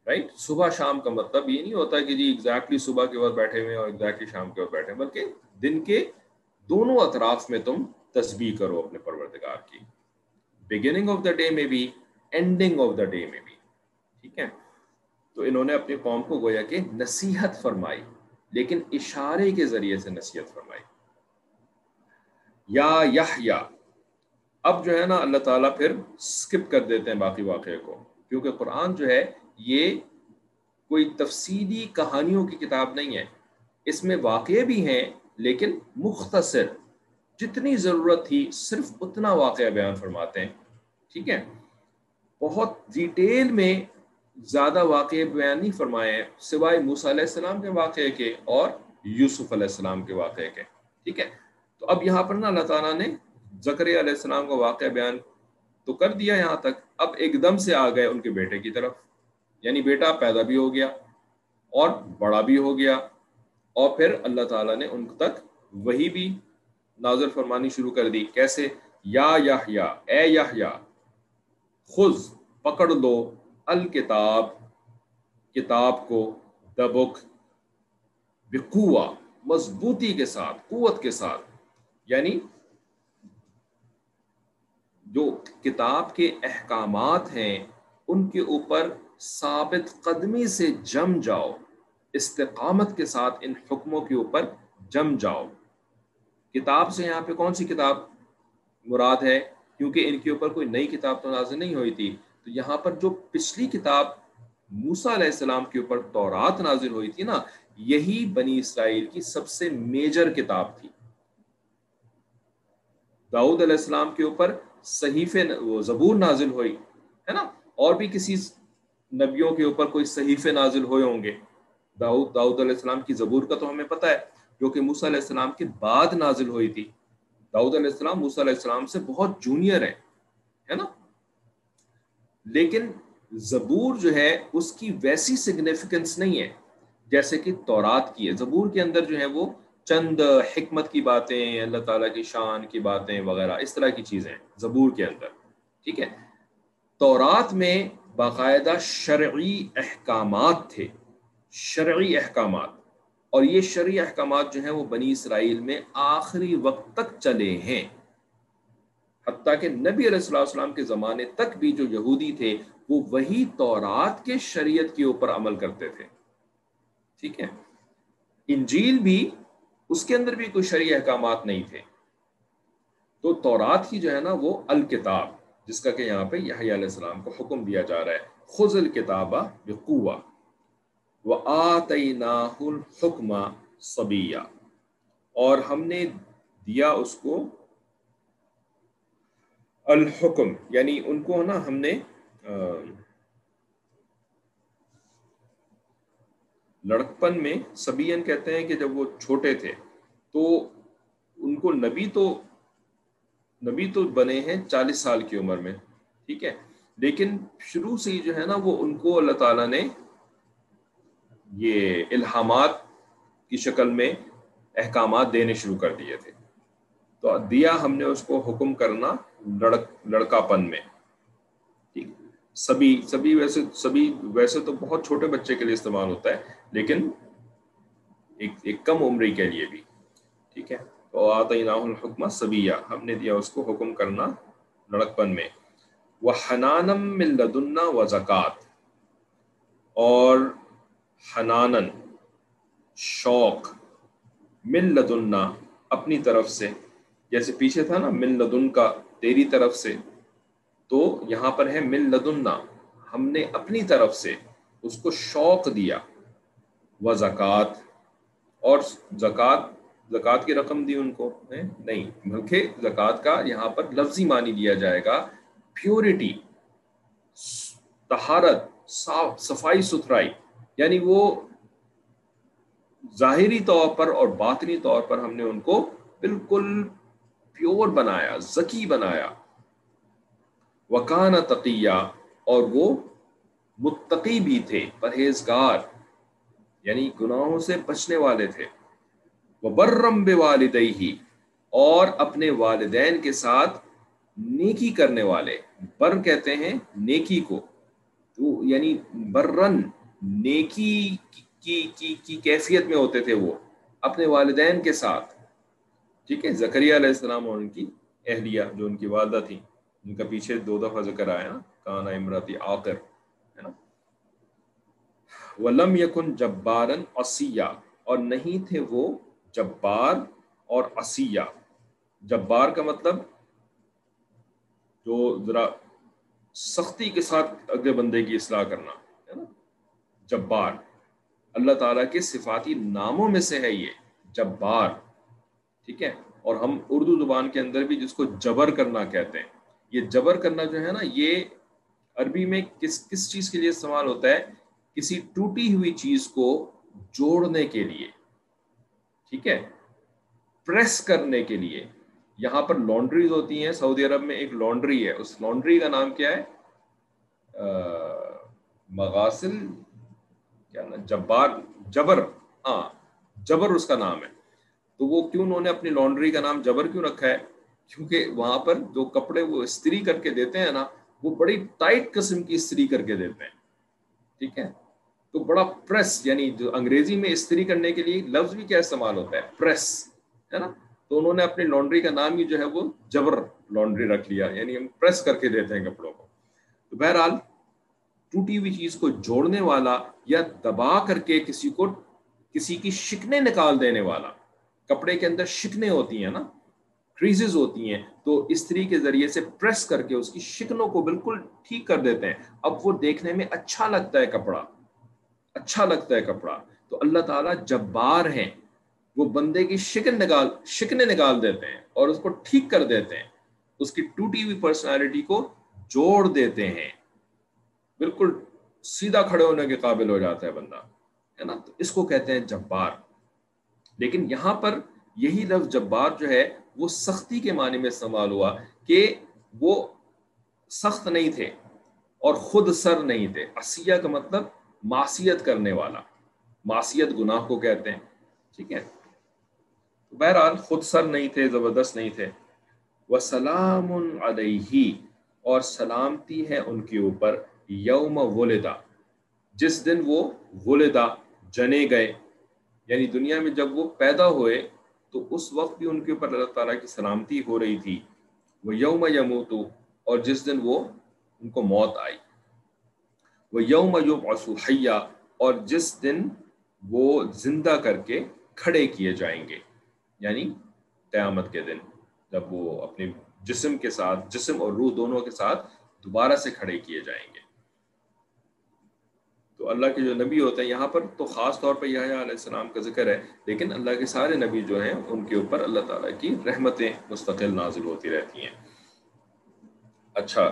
رائٹ صبح شام کا مطلب یہ نہیں ہوتا کہ جی ایگزیکٹلی صبح کے وقت بیٹھے ہوئے اور ایگزیکٹلی شام کے وقت بیٹھے بلکہ دن کے دونوں اطراف میں تم تسبیح کرو اپنے پروردگار کی۔ بگننگ آف دا ڈے میں بھی اینڈنگ آف دا ڈے میں بھی ٹھیک ہے؟ تو انہوں نے اپنی قوم کو گویا کہ نصیحت فرمائی، لیکن اشارے کے ذریعے سے نصیحت فرمائی۔ یا یا اب جو ہے نا اللہ تعالیٰ پھر سکپ کر دیتے ہیں باقی واقعے کو، کیونکہ قرآن جو ہے یہ کوئی تفصیلی کہانیوں کی کتاب نہیں ہے۔ اس میں واقعے بھی ہیں، لیکن مختصر جتنی ضرورت تھی صرف اتنا واقعہ بیان فرماتے ہیں۔ ٹھیک ہے؟ بہت ڈیٹیل میں زیادہ واقعے بیان نہیں فرمائے ہیں، سوائے موسیٰ علیہ السلام کے واقعے کے اور یوسف علیہ السلام کے واقعے کے۔ ٹھیک ہے؟ تو اب یہاں پر نا اللہ تعالیٰ نے زکریہ علیہ السلام کا واقعہ بیان تو کر دیا یہاں تک۔ اب ایک دم سے آ گئے ان کے بیٹے کی طرف۔ یعنی بیٹا پیدا بھی ہو گیا اور بڑا بھی ہو گیا اور پھر اللہ تعالیٰ نے ان تک وہی بھی نازر فرمانی شروع کر دی۔ کیسے؟ یا یا اے یا خز پکڑ لو الکتاب، کتاب کو دبک بقوا مضبوطی کے ساتھ، قوت کے ساتھ۔ یعنی جو کتاب کے احکامات ہیں، ان کے اوپر ثابت قدمی سے جم جاؤ۔ استقامت کے ساتھ ان حکموں کے اوپر جم جاؤ۔ کتاب سے یہاں پہ کون سی کتاب مراد ہے؟ کیونکہ ان کے اوپر کوئی نئی کتاب تو نازل نہیں ہوئی تھی۔ تو یہاں پر جو پچھلی کتاب موسا علیہ السلام کے اوپر تورات نازل ہوئی تھی نا، یہی بنی اسرائیل کی سب سے میجر کتاب تھی۔ داؤد علیہ السلام کے اوپر صحیف زبور نازل ہوئی، ہے نا؟ اور بھی کسی نبیوں کے اوپر کوئی صحیفے نازل ہوئے ہوں گے۔ داؤد داؤد علیہ السلام کی زبور کا تو ہمیں پتہ ہے، جو کہ موسیٰ علیہ السلام کے بعد نازل ہوئی تھی۔ داؤد علیہ السلام موسیٰ علیہ السلام سے بہت جونیئر ہے ہے نا؟ لیکن زبور جو ہے، اس کی ویسی سگنیفیکنس نہیں ہے جیسے کہ تورات کی ہے۔ زبور کے اندر جو ہے وہ چند حکمت کی باتیں، اللہ تعالیٰ کی شان کی باتیں وغیرہ، اس طرح کی چیزیں زبور کے اندر، ٹھیک ہے؟ تورات میں باقاعدہ شرعی احکامات تھے، شرعی احکامات۔ اور یہ شرعی احکامات جو ہیں وہ بنی اسرائیل میں آخری وقت تک چلے ہیں۔ حتیٰ کہ نبی علیہ السلام السلام کے زمانے تک بھی جو یہودی تھے، وہ وہی تورات کے شریعت کے اوپر عمل کرتے تھے۔ ٹھیک ہے؟ انجیل بھی، اس کے اندر بھی کوئی شرعی احکامات نہیں تھے۔ تو تورات ہی جو ہے نا وہ الکتاب۔ جس کا کہ یہاں پہ علیہ السلام کو حکم دیا جا رہا ہے۔ خز الکتابہ بقوہ۔ و آتیناہ الحکمہ صبیہ۔ اور ہم نے دیا اس کو الحکم یعنی ان کو نا ہم نے لڑکپن میں سبین کہتے ہیں کہ جب وہ چھوٹے تھے تو ان کو نبی تو نبی تو بنے ہیں چالیس سال کی عمر میں، ٹھیک ہے؟ لیکن شروع سے ہی جو ہے نا وہ ان کو اللہ تعالیٰ نے یہ الہامات کی شکل میں احکامات دینے شروع کر دیے تھے۔ تو دیا ہم نے اس کو حکم کرنا لڑک لڑکا پن میں، ٹھیک۔ سبھی سبھی ویسے سبھی ویسے تو بہت چھوٹے بچے کے لیے استعمال ہوتا ہے، لیکن ایک ایک کم عمری کے لیے بھی، ٹھیک ہے؟ تو الحکمہ سبیہ ہم نے دیا اس کو حکم کرنا لڑک پن میں۔ وہ حنانم ملدنا و زکوٰۃ اور حنانن شوق مل لدنا اپنی طرف سے۔ جیسے پیچھے تھا نا مل لدن کا تیری طرف سے۔ تو یہاں پر ہے مل لدنا۔ ہم نے اپنی طرف سے اس کو شوق دیا۔ وہ زکوٰۃ اور زکوٰۃ زکوٰۃ کی رقم دی ان کو نہیں، بلکہ زکوٰۃ کا یہاں پر لفظی معنی دیا جائے گا پیورٹی تہارت صاف، صفائی ستھرائی یعنی وہ ظاہری طور پر اور باطنی طور پر ہم نے ان کو بالکل پیور بنایا، ذکی بنایا۔ وکان تقیہ، اور وہ متقی بھی تھے، پرہیزگار یعنی گناہوں سے بچنے والے تھے۔ برم بے والدئی اور اپنے والدین کے ساتھ نیکی کرنے والے۔ بر کہتے ہیں نیکی کو۔ تو یعنی برن، نیکی کی کی کی کیفیت میں ہوتے تھے وہ۔ اپنے والدین کے ساتھ۔ ٹھیک ہے زکریہ علیہ السلام اور ان کی اہلیہ جو ان کی والدہ تھی ان کا پیچھے دو دفعہ ذکر آیا نا کانا امراتی آکر ہے نا؟ ولم یکن جبارن اسیہ اور نہیں تھے وہ جبار اور اسیہ جبار کا مطلب جو ذرا سختی کے ساتھ اگلے بندے کی اصلاح کرنا، ہے نا؟ جبار۔ اللہ تعالیٰ کے صفاتی ناموں میں سے ہے یہ، جبار۔ ٹھیک ہے؟ اور ہم اردو زبان کے اندر بھی جس کو جبر کرنا کہتے ہیں، یہ جبر کرنا جو ہے نا، یہ عربی میں کس کس چیز کے لیے استعمال ہوتا ہے؟ کسی ٹوٹی ہوئی چیز کو جوڑنے کے لیے۔ ٹھیک ہے؟ پریس کرنے کے لیے یہاں پر لانڈریز ہوتی ہیں، سعودی عرب میں ایک لانڈری ہے۔ اس لانڈری کا نام کیا ہے؟ مغاسل، کیا نا جبار، جبر ہاں جبر اس کا نام ہے۔ تو وہ کیوں انہوں نے اپنی لانڈری کا نام جبر کیوں رکھا ہے؟ کیونکہ وہاں پر جو کپڑے وہ استری کر کے دیتے ہیں نا، وہ بڑی ٹائٹ قسم کی استری کر کے دیتے ہیں۔ ٹھیک ہے؟ تو بڑا پریس یعنی جو انگریزی میں استری کرنے کے لیے لفظ بھی کیا استعمال ہوتا ہے؟ پریس، ہے نا؟ تو انہوں نے اپنی لانڈری کا نام ہی جو ہے وہ جبر لانڈری رکھ لیا یعنی ہم پریس کر کے دیتے ہیں کپڑوں کو۔ تو بہرحال ٹوٹی ہوئی چیز کو جوڑنے والا یا دبا کر کے کسی کو کسی کی شکنے نکال دینے والا، کپڑے کے اندر شکنے ہوتی ہیں نا، کریزز ہوتی ہیں، تو استری کے ذریعے سے پریس کر کے اس کی شکنوں کو بالکل ٹھیک کر دیتے ہیں۔ اب وہ دیکھنے میں اچھا لگتا ہے کپڑا۔ اچھا لگتا ہے کپڑا۔ تو اللہ تعالیٰ جبار ہیں، وہ بندے کی شکن نکال شکنے نکال دیتے ہیں اور اس کو ٹھیک کر دیتے ہیں۔ اس کی ٹوٹی ہوئی پرسنالٹی کو جوڑ دیتے ہیں۔ بالکل سیدھا کھڑے ہونے کے قابل ہو جاتا ہے بندہ، ہے نا؟ تو اس کو کہتے ہیں جبار۔ لیکن یہاں پر یہی لفظ جبار جو ہے، وہ سختی کے معنی میں استعمال ہوا کہ وہ سخت نہیں تھے اور خود سر نہیں تھے۔ اسیہ کا مطلب معصیت کرنے والا، معصیت گناہ کو کہتے ہیں، ٹھیک ہے؟ بہرحال خود سر نہیں تھے، زبردست نہیں تھے۔ وہ سلام علیہ اور سلامتی ہے ان کے اوپر، یوم ولدا جس دن وہ ولدا جنے گئے۔ یعنی دنیا میں جب وہ پیدا ہوئے، تو اس وقت بھی ان کے اوپر اللہ تعالیٰ کی سلامتی ہو رہی تھی۔ وہ یوم یموتو اور جس دن وہ ان کو موت آئی۔ وہ یوم یوم حیا اور جس دن وہ زندہ کر کے کھڑے کیے جائیں گے یعنی قیامت کے دن، جب وہ اپنے جسم کے ساتھ، جسم اور روح دونوں کے ساتھ دوبارہ سے کھڑے کیے جائیں گے۔ تو اللہ کے جو نبی ہوتے ہیں یہاں پر، تو خاص طور پر یہ علیہ السلام کا ذکر ہے، لیکن اللہ کے سارے نبی جو ہیں، ان کے اوپر اللہ تعالیٰ کی رحمتیں مستقل نازل ہوتی رہتی ہیں۔ اچھا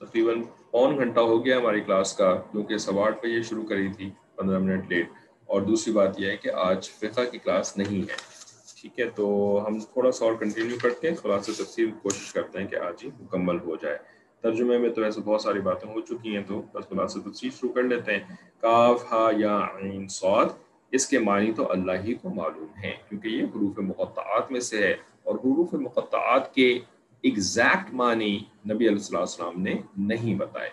تقریباً پون گھنٹہ ہو گیا ہماری کلاس کا، کیونکہ سواٹ پہ یہ شروع کری تھی، پندرہ منٹ لیٹ۔ اور دوسری بات یہ ہے کہ آج فقہ کی کلاس نہیں ہے۔ ٹھیک ہے، تو ہم تھوڑا سا اور کنٹینیو کرتے ہیں۔ تھوڑا سا تفصیل کوشش کرتے ہیں کہ آج ہی مکمل ہو جائے۔ ترجمے میں تو ایسے بہت ساری باتیں ہو چکی ہیں تو بس تھوڑا سا تفصیل شروع کر لیتے ہیں۔ کاف، ہا، یا، عین، صاد، اس کے معنی تو اللہ ہی کو معلوم ہے کیونکہ یہ حروف مقطعات میں سے ہے۔ اور حروف مقطعات کے ایگزیکٹ معنی نبی علیہ السلام نے نہیں بتائے۔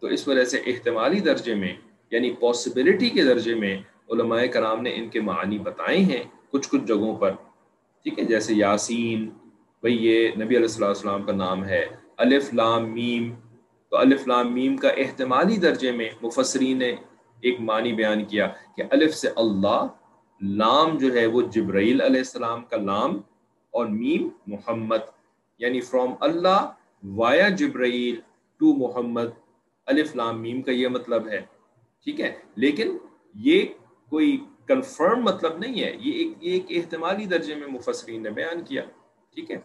تو اس وجہ سے احتمالی درجے میں یعنی پاسبلٹی کے درجے میں علماء کرام نے ان کے معنی بتائے ہیں کچھ کچھ جگہوں پر۔ ٹھیک ہے، جیسے یاسین بھائی یہ نبی علیہ السلام کا نام ہے۔ الف لام میم، تو الف لام میم کا احتمالی درجے میں مفسرین نے ایک معنی بیان کیا کہ الف سے اللہ، لام جو ہے وہ جبرائیل علیہ السلام کا لام اور میم محمد۔ یعنی فرام اللہ وایا جبرائیل ٹو محمد الف لام میم کا یہ مطلب ہے، ٹھیک ہے؟ لیکن یہ کوئی کنفرم مطلب نہیں ہے، یہ ایک یہ ایک احتمالی درجے میں مفسرین نے بیان کیا، ٹھیک ہے؟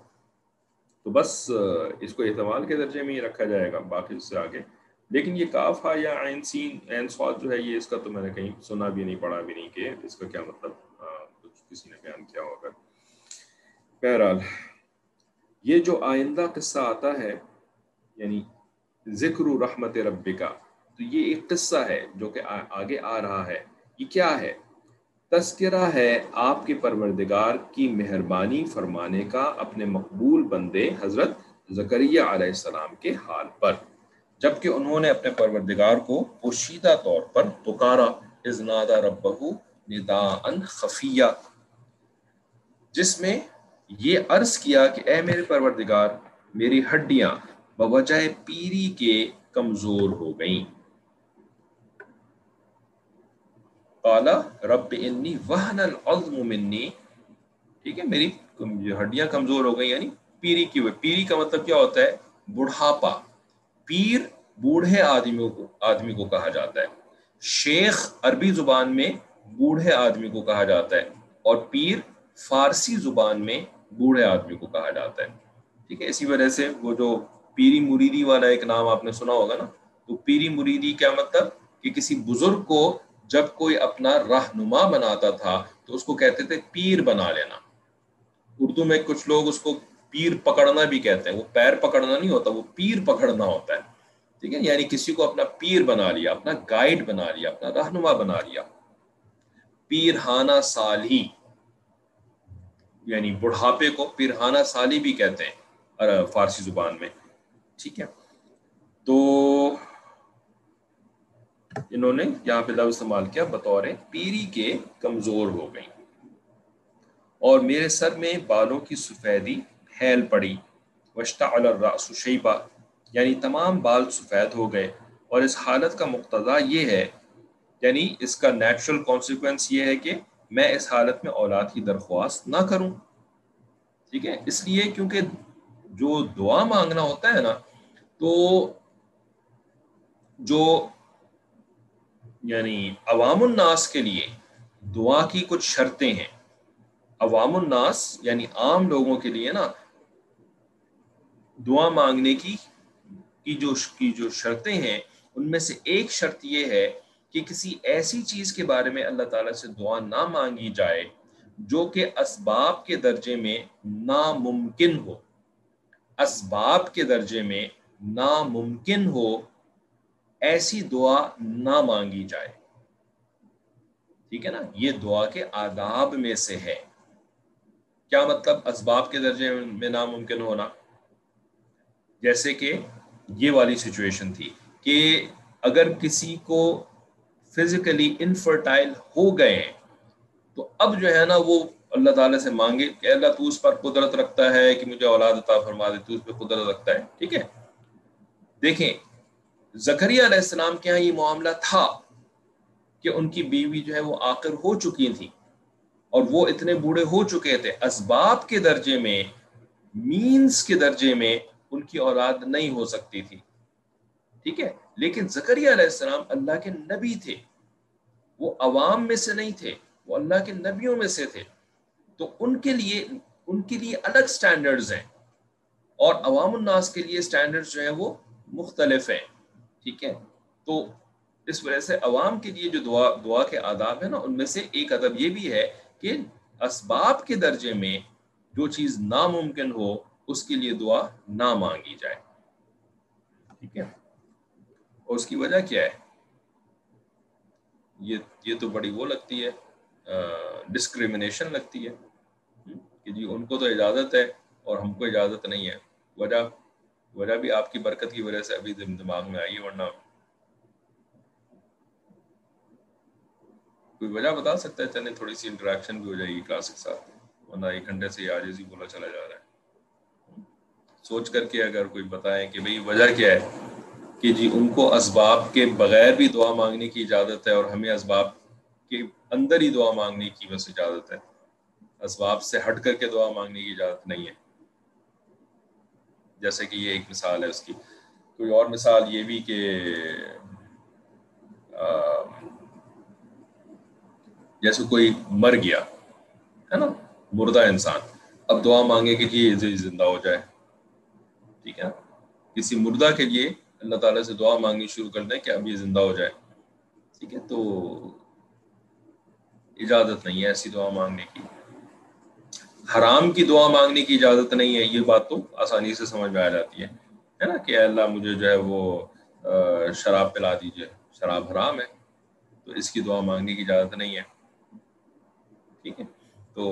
تو بس اس کو احتمال کے درجے میں ہی رکھا جائے گا، باقی اس سے آگے۔ لیکن یہ کاف ہا یا عین سین، عین سواد جو ہے، یہ اس کا تو میں نے کہیں سنا بھی نہیں، پڑھا بھی نہیں کہ اس کا کیا مطلب کچھ کسی نے بیان کیا ہوگا۔ بہرحال یہ جو آئندہ قصہ آتا ہے یعنی ذکر رحمت رب کا تو یہ ایک قصہ ہے جو کہ آگے آ رہا ہے۔ یہ کیا ہے؟ تذکرہ ہے آپ کے پروردگار کی مہربانی فرمانے کا اپنے مقبول بندے حضرت زکریہ علیہ السلام کے حال پر۔ جبکہ انہوں نے اپنے پروردگار کو پوشیدہ طور پر پکارا ازنادہ ربہ نداء خفیہ۔ جس میں یہ عرض کیا کہ اے میرے پروردگار، میری ہڈیاں بوجہ پیری کے کمزور ہو گئیں۔ قالا، رب انی وہن العظم منی۔ ٹھیک ہے، میری ہڈیاں کمزور ہو گئی یعنی پیری کی ہوئے پیری کا مطلب کیا ہوتا ہے؟ بڑھاپا۔ پیر بوڑھے آدمیوں کو آدمی کو کہا جاتا ہے۔ شیخ عربی زبان میں بوڑھے آدمی کو کہا جاتا ہے۔ اور پیر فارسی زبان میں بوڑھے آدمی کو کہا جاتا ہے۔ ٹھیک ہے، اسی وجہ سے وہ جو پیری مریدی والا ایک نام آپ نے سنا ہوگا نا، تو پیری مریدی کیا مطلب؟ کہ کسی بزرگ کو جب کوئی اپنا رہنما بناتا تھا، تو اس کو کہتے تھے پیر بنا لینا۔ اردو میں کچھ لوگ اس کو پیر پکڑنا بھی کہتے ہیں۔ وہ پیر پکڑنا نہیں ہوتا، وہ پیر پکڑنا ہوتا ہے۔ ٹھیک ہے یعنی کسی کو اپنا پیر بنا لیا، اپنا گائیڈ بنا لیا، اپنا رہنما بنا لیا۔ پیرہانہ سالی۔ یعنی بڑھاپے کو پیرہانہ سالی بھی کہتے ہیں فارسی زبان میں۔ ٹھیک ہے۔ تو انہوں نے یہاں پہ لفظ استعمال کیا بطور پیری کے کمزور ہو گئی اور میرے سر میں بالوں کی سفیدی پھیل پڑی۔ وشتا الراس شیبہ یعنی تمام بال سفید ہو گئے۔ اور اس حالت کا مقتضا یہ ہے یعنی اس کا نیچرل کانسیکوینس یہ ہے کہ میں اس حالت میں اولاد کی درخواست نہ کروں۔ ٹھیک ہے؟ اس لیے کیونکہ جو دعا مانگنا ہوتا ہے نا، تو جو یعنی عوام الناس کے لیے دعا کی کچھ شرطیں ہیں، عوام الناس یعنی عام لوگوں کے لیے نا، دعا مانگنے کی کی جو کی جو شرطیں ہیں، ان میں سے ایک شرط یہ ہے کہ کسی ایسی چیز کے بارے میں اللہ تعالیٰ سے دعا نہ مانگی جائے جو کہ اسباب کے درجے میں ناممکن ہو۔ اسباب کے درجے میں ناممکن ہو، ایسی دعا نہ مانگی جائے۔ ٹھیک ہے نا؟ یہ دعا کے آداب میں سے ہے۔ کیا مطلب اسباب کے درجے میں ناممکن ہونا؟ جیسے کہ یہ والی سچویشن تھی کہ اگر کسی کو فزیکلی انفرٹائل ہو گئے ہیں۔ تو اب جو ہے نا وہ اللہ تعالیٰ سے مانگے کہ اللہ تو اس پر قدرت رکھتا ہے کہ مجھے اولاد عطا فرما دے، تو اس پہ قدرت رکھتا ہے۔ ٹھیک ہے؟ دیکھیں زکریہ علیہ السلام کے ہاں یہ معاملہ تھا کہ ان کی بیوی جو ہے وہ آخر ہو چکی تھی اور وہ اتنے بوڑھے ہو چکے تھے۔ اسباب کے درجے میں مینس کے درجے میں ان کی اولاد نہیں ہو سکتی تھی۔ ٹھیک ہے؟ لیکن زکریہ علیہ السلام اللہ کے نبی تھے۔ وہ عوام میں سے نہیں تھے، وہ اللہ کے نبیوں میں سے تھے۔ تو ان کے لیے، ان کے لیے الگ سٹینڈرڈز ہیں۔ اور عوام الناس کے لیے سٹینڈرڈز جو ہیں وہ مختلف ہیں۔ ٹھیک ہے؟ تو اس وجہ سے عوام کے لیے جو دعا دعا کے آداب ہیں نا، ان میں سے ایک ادب یہ بھی ہے کہ اسباب کے درجے میں جو چیز ناممکن ہو، اس کے لیے دعا نہ مانگی جائے۔ ٹھیک ہے؟ اور اس کی وجہ کیا ہے؟ یہ یہ تو بڑی وہ لگتی ہے ڈسکریمنیشن لگتی ہے کہ جی ان کو تو اجازت ہے اور ہم کو اجازت نہیں ہے۔ وجہ وجہ بھی آپ کی برکت کی وجہ سے ابھی دماغ میں آئی ہے، ورنہ کوئی وجہ بتا سکتا ہے؟ چلے تھوڑی سی انٹریکشن بھی ہو جائے گی کلاس کے ساتھ۔ ورنہ ایک گھنٹے سے آج ہی بولا چلا جا رہا ہے۔ سوچ کر کے اگر کوئی بتائیں کہ بھئی وجہ کیا ہے کہ جی ان کو اسباب کے بغیر بھی دعا مانگنے کی اجازت ہے اور ہمیں اسباب کے اندر ہی دعا مانگنے کی بس اجازت ہے۔ اسباب سے ہٹ کر کے دعا مانگنے کی اجازت نہیں ہے۔ جیسے کہ یہ ایک مثال ہے اس کی۔ کوئی اور مثال یہ بھی کہ جیسے کوئی مر گیا، ہے نا؟ مردہ انسان۔ اب دعا مانگے کہ یہ زندہ ہو جائے۔ ٹھیک ہے؟ کسی مردہ کے لیے اللہ تعالیٰ سے دعا مانگنی شروع کر دیں کہ اب یہ زندہ ہو جائے۔ ٹھیک ہے، تو اجازت نہیں ہے ایسی دعا مانگنے کی۔ حرام کی دعا مانگنے کی اجازت نہیں ہے، یہ بات تو آسانی سے سمجھ میں آ جاتی ہے۔ نا کہ اللہ مجھے جو ہے وہ شراب پلا دیجیے، شراب حرام ہے۔ تو اس کی دعا مانگنے کی اجازت نہیں ہے۔ ٹھیک ہے، تو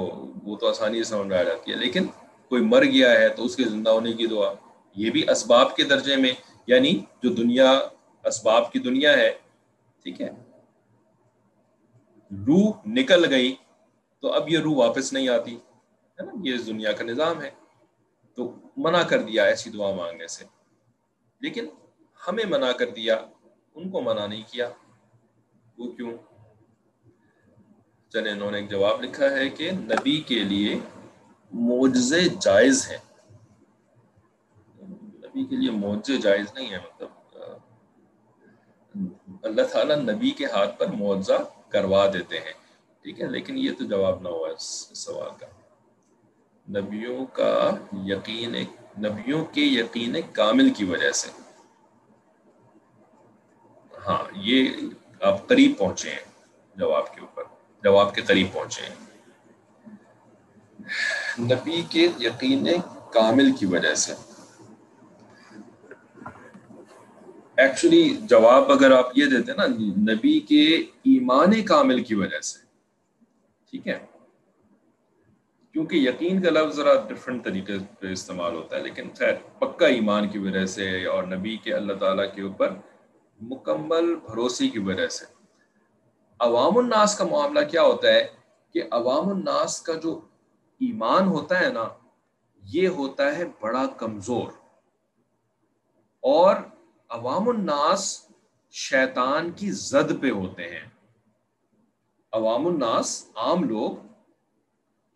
وہ تو آسانی سے سمجھ میں آ جاتی ہے۔ لیکن کوئی مر گیا ہے تو اس کے زندہ ہونے کی دعا، یہ بھی اسباب کے درجے میں یعنی جو دنیا اسباب کی دنیا ہے، ٹھیک ہے؟ روح نکل گئی تو اب یہ روح واپس نہیں آتی، ہے نا؟ یہ دنیا کا نظام ہے۔ تو منع کر دیا ایسی دعا مانگنے سے۔ لیکن ہمیں منع کر دیا، ان کو منع نہیں کیا۔ وہ کیوں؟ چلے انہوں نے ایک جواب لکھا ہے کہ نبی کے لیے معجزے جائز ہیں۔ نبی کے لیے معجزے جائز نہیں ہے مطلب اللہ تعالیٰ نبی کے ہاتھ پر معجزہ کروا دیتے ہیں، ٹھیک ہے؟ لیکن یہ تو جواب نہ ہوا اس سوال کا۔ نبیوں کا یقین، نبیوں کے یقین کامل کی وجہ سے۔ ہاں یہ آپ قریب پہنچے ہیں، جواب کے اوپر، جواب کے قریب پہنچے ہیں۔ نبی کے یقین کامل کی وجہ سے۔ ایکچولی جواب اگر آپ یہ دیتے نا، نبی کے ایمان کامل کی وجہ سے۔ ٹھیک ہے؟ کیونکہ یقین کا لفظ ذرا ڈفرینٹ طریقے پہ استعمال ہوتا ہے، لیکن خیر، پکا ایمان کی وجہ سے اور نبی کے اللہ تعالیٰ کے اوپر مکمل بھروسے کی وجہ سے۔ عوام الناس کا معاملہ کیا ہوتا ہے کہ عوام الناس کا جو ایمان ہوتا ہے نا، یہ ہوتا ہے بڑا کمزور۔ اور عوام الناس شیطان کی زد پہ ہوتے ہیں۔ عوام الناس عام لوگ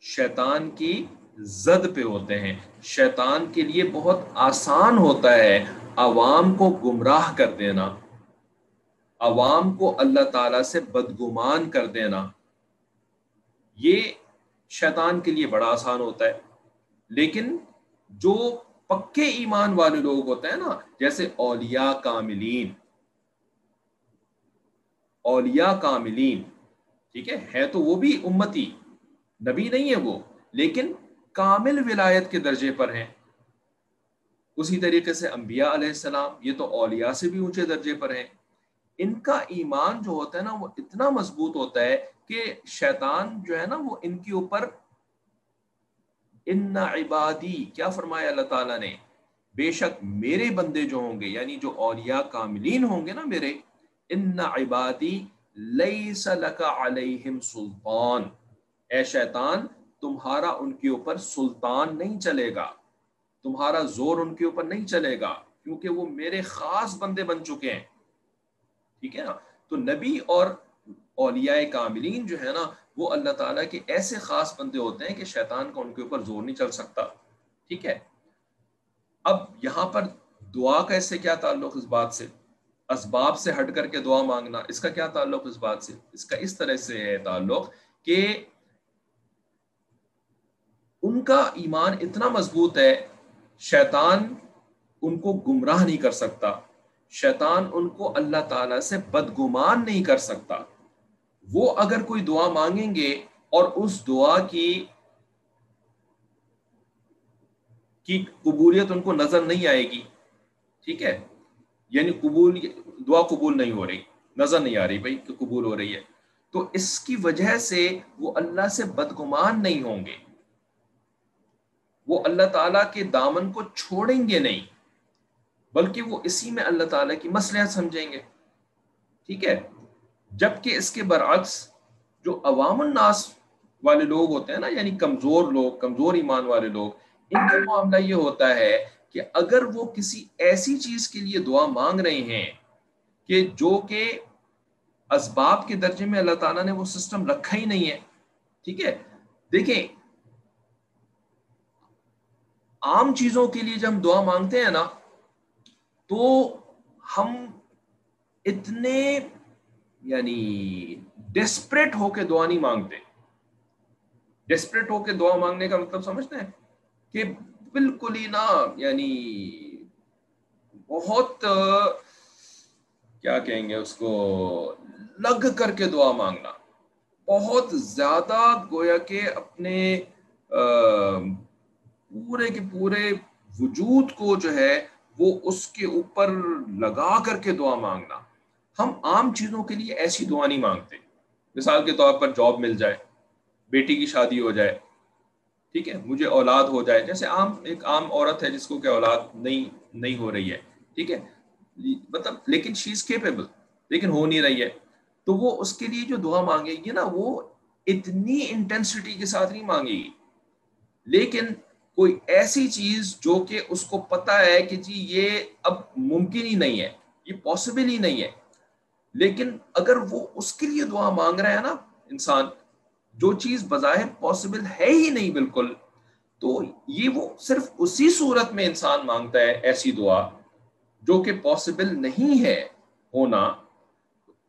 شیطان کی زد پہ ہوتے ہیں۔ شیطان کے لیے بہت آسان ہوتا ہے عوام کو گمراہ کر دینا۔ عوام کو اللہ تعالی سے بدگمان کر دینا۔ یہ شیطان کے لیے بڑا آسان ہوتا ہے۔ لیکن جو پکے ایمان والے لوگ ہوتے ہیں نا، جیسے اولیاء کاملین۔ اولیاء کاملین، ٹھیک ہے؟ ہے تو وہ بھی امتی، نبی نہیں ہے وہ، لیکن کامل ولایت کے درجے پر ہیں۔ اسی طریقے سے انبیاء علیہ السلام، یہ تو اولیاء سے بھی اونچے درجے پر ہیں۔ ان کا ایمان جو ہوتا ہے نا، وہ اتنا مضبوط ہوتا ہے کہ شیطان جو ہے نا، وہ ان کے اوپر ان عبادی کیا فرمایا اللہ تعالیٰ نے؟ بے شک میرے بندے جو ہوں گے یعنی جو اولیاء کاملین ہوں گے نا میرے، ان عبادی لیس لکا علیہم سلطان۔ اے شیطان، تمہارا ان کے اوپر سلطان نہیں چلے گا۔ تمہارا زور ان کے اوپر نہیں چلے گا، کیونکہ وہ میرے خاص بندے بن چکے ہیں۔ ٹھیک ہے نا؟ تو نبی اور اولیاء کاملین جو ہے نا وہ اللہ تعالیٰ کے ایسے خاص بندے ہوتے ہیں کہ شیطان کا ان کے اوپر زور نہیں چل سکتا۔ ٹھیک ہے؟ اب یہاں پر دعا کا اس سے کیا تعلق اس بات سے؟ اسباب سے ہٹ کر کے دعا مانگنا، اس کا کیا تعلق اس بات سے؟ اس کا اس طرح سے ہے تعلق کہ ان کا ایمان اتنا مضبوط ہے، شیطان ان کو گمراہ نہیں کر سکتا۔ شیطان ان کو اللہ تعالی سے بدگمان نہیں کر سکتا۔ وہ اگر کوئی دعا مانگیں گے اور اس دعا کی کی قبولیت ان کو نظر نہیں آئے گی، ٹھیک ہے؟ یعنی قبول، دعا قبول نہیں ہو رہی، نظر نہیں آ رہی بھائی کہ قبول ہو رہی ہے۔ تو اس کی وجہ سے وہ اللہ سے بدگمان نہیں ہوں گے۔ وہ اللہ تعالیٰ کے دامن کو چھوڑیں گے نہیں، بلکہ وہ اسی میں اللہ تعالیٰ کی مسئلہ سمجھیں گے۔ ٹھیک ہے؟ جبکہ اس کے برعکس جو عوام الناس والے لوگ ہوتے ہیں نا یعنی کمزور لوگ، کمزور ایمان والے لوگ، ان کا معاملہ یہ ہوتا ہے کہ اگر وہ کسی ایسی چیز کے لیے دعا مانگ رہے ہیں کہ جو کہ اسباب کے درجے میں اللہ تعالیٰ نے وہ سسٹم رکھا ہی نہیں ہے، ٹھیک ہے؟ دیکھیں، عام چیزوں کے لیے جب ہم دعا مانگتے ہیں نا، تو ہم اتنے یعنی ڈسپریٹ ہو کے دعا نہیں مانگتے۔ ڈسپریٹ ہو کے دعا مانگنے کا مطلب سمجھتے ہیں کہ بالکل ہی نا یعنی بہت، کیا کہیں گے اس کو، لگ کر کے دعا مانگنا۔ بہت زیادہ گویا کہ اپنے پورے کے پورے وجود کو جو ہے وہ اس کے اوپر لگا کر کے دعا مانگنا۔ ہم عام چیزوں کے لیے ایسی دعا نہیں مانگتے۔ مثال کے طور پر جاب مل جائے، بیٹی کی شادی ہو جائے، ٹھیک ہے، مجھے اولاد ہو جائے۔ جیسے عام، ایک عام عورت ہے جس کو کہ اولاد نہیں نہیں ہو رہی ہے، ٹھیک ہے۔ مطلب لیکن شی از کیپیبل لیکن ہو نہیں رہی ہے۔ تو وہ اس کے لیے جو دعا مانگے گی نا، وہ اتنی انٹینسٹی کے ساتھ نہیں مانگے گی۔ لیکن کوئی ایسی چیز جو کہ اس کو پتا ہے کہ جی یہ اب ممکن ہی نہیں ہے، یہ پاسبل ہی نہیں ہے۔ لیکن اگر وہ اس کے لیے دعا مانگ رہے ہیں نا انسان، جو چیز بظاہر پاسبل ہے ہی نہیں بالکل، تو یہ وہ صرف اسی صورت میں انسان مانگتا ہے ایسی دعا جو کہ پاسبل نہیں ہے ہونا۔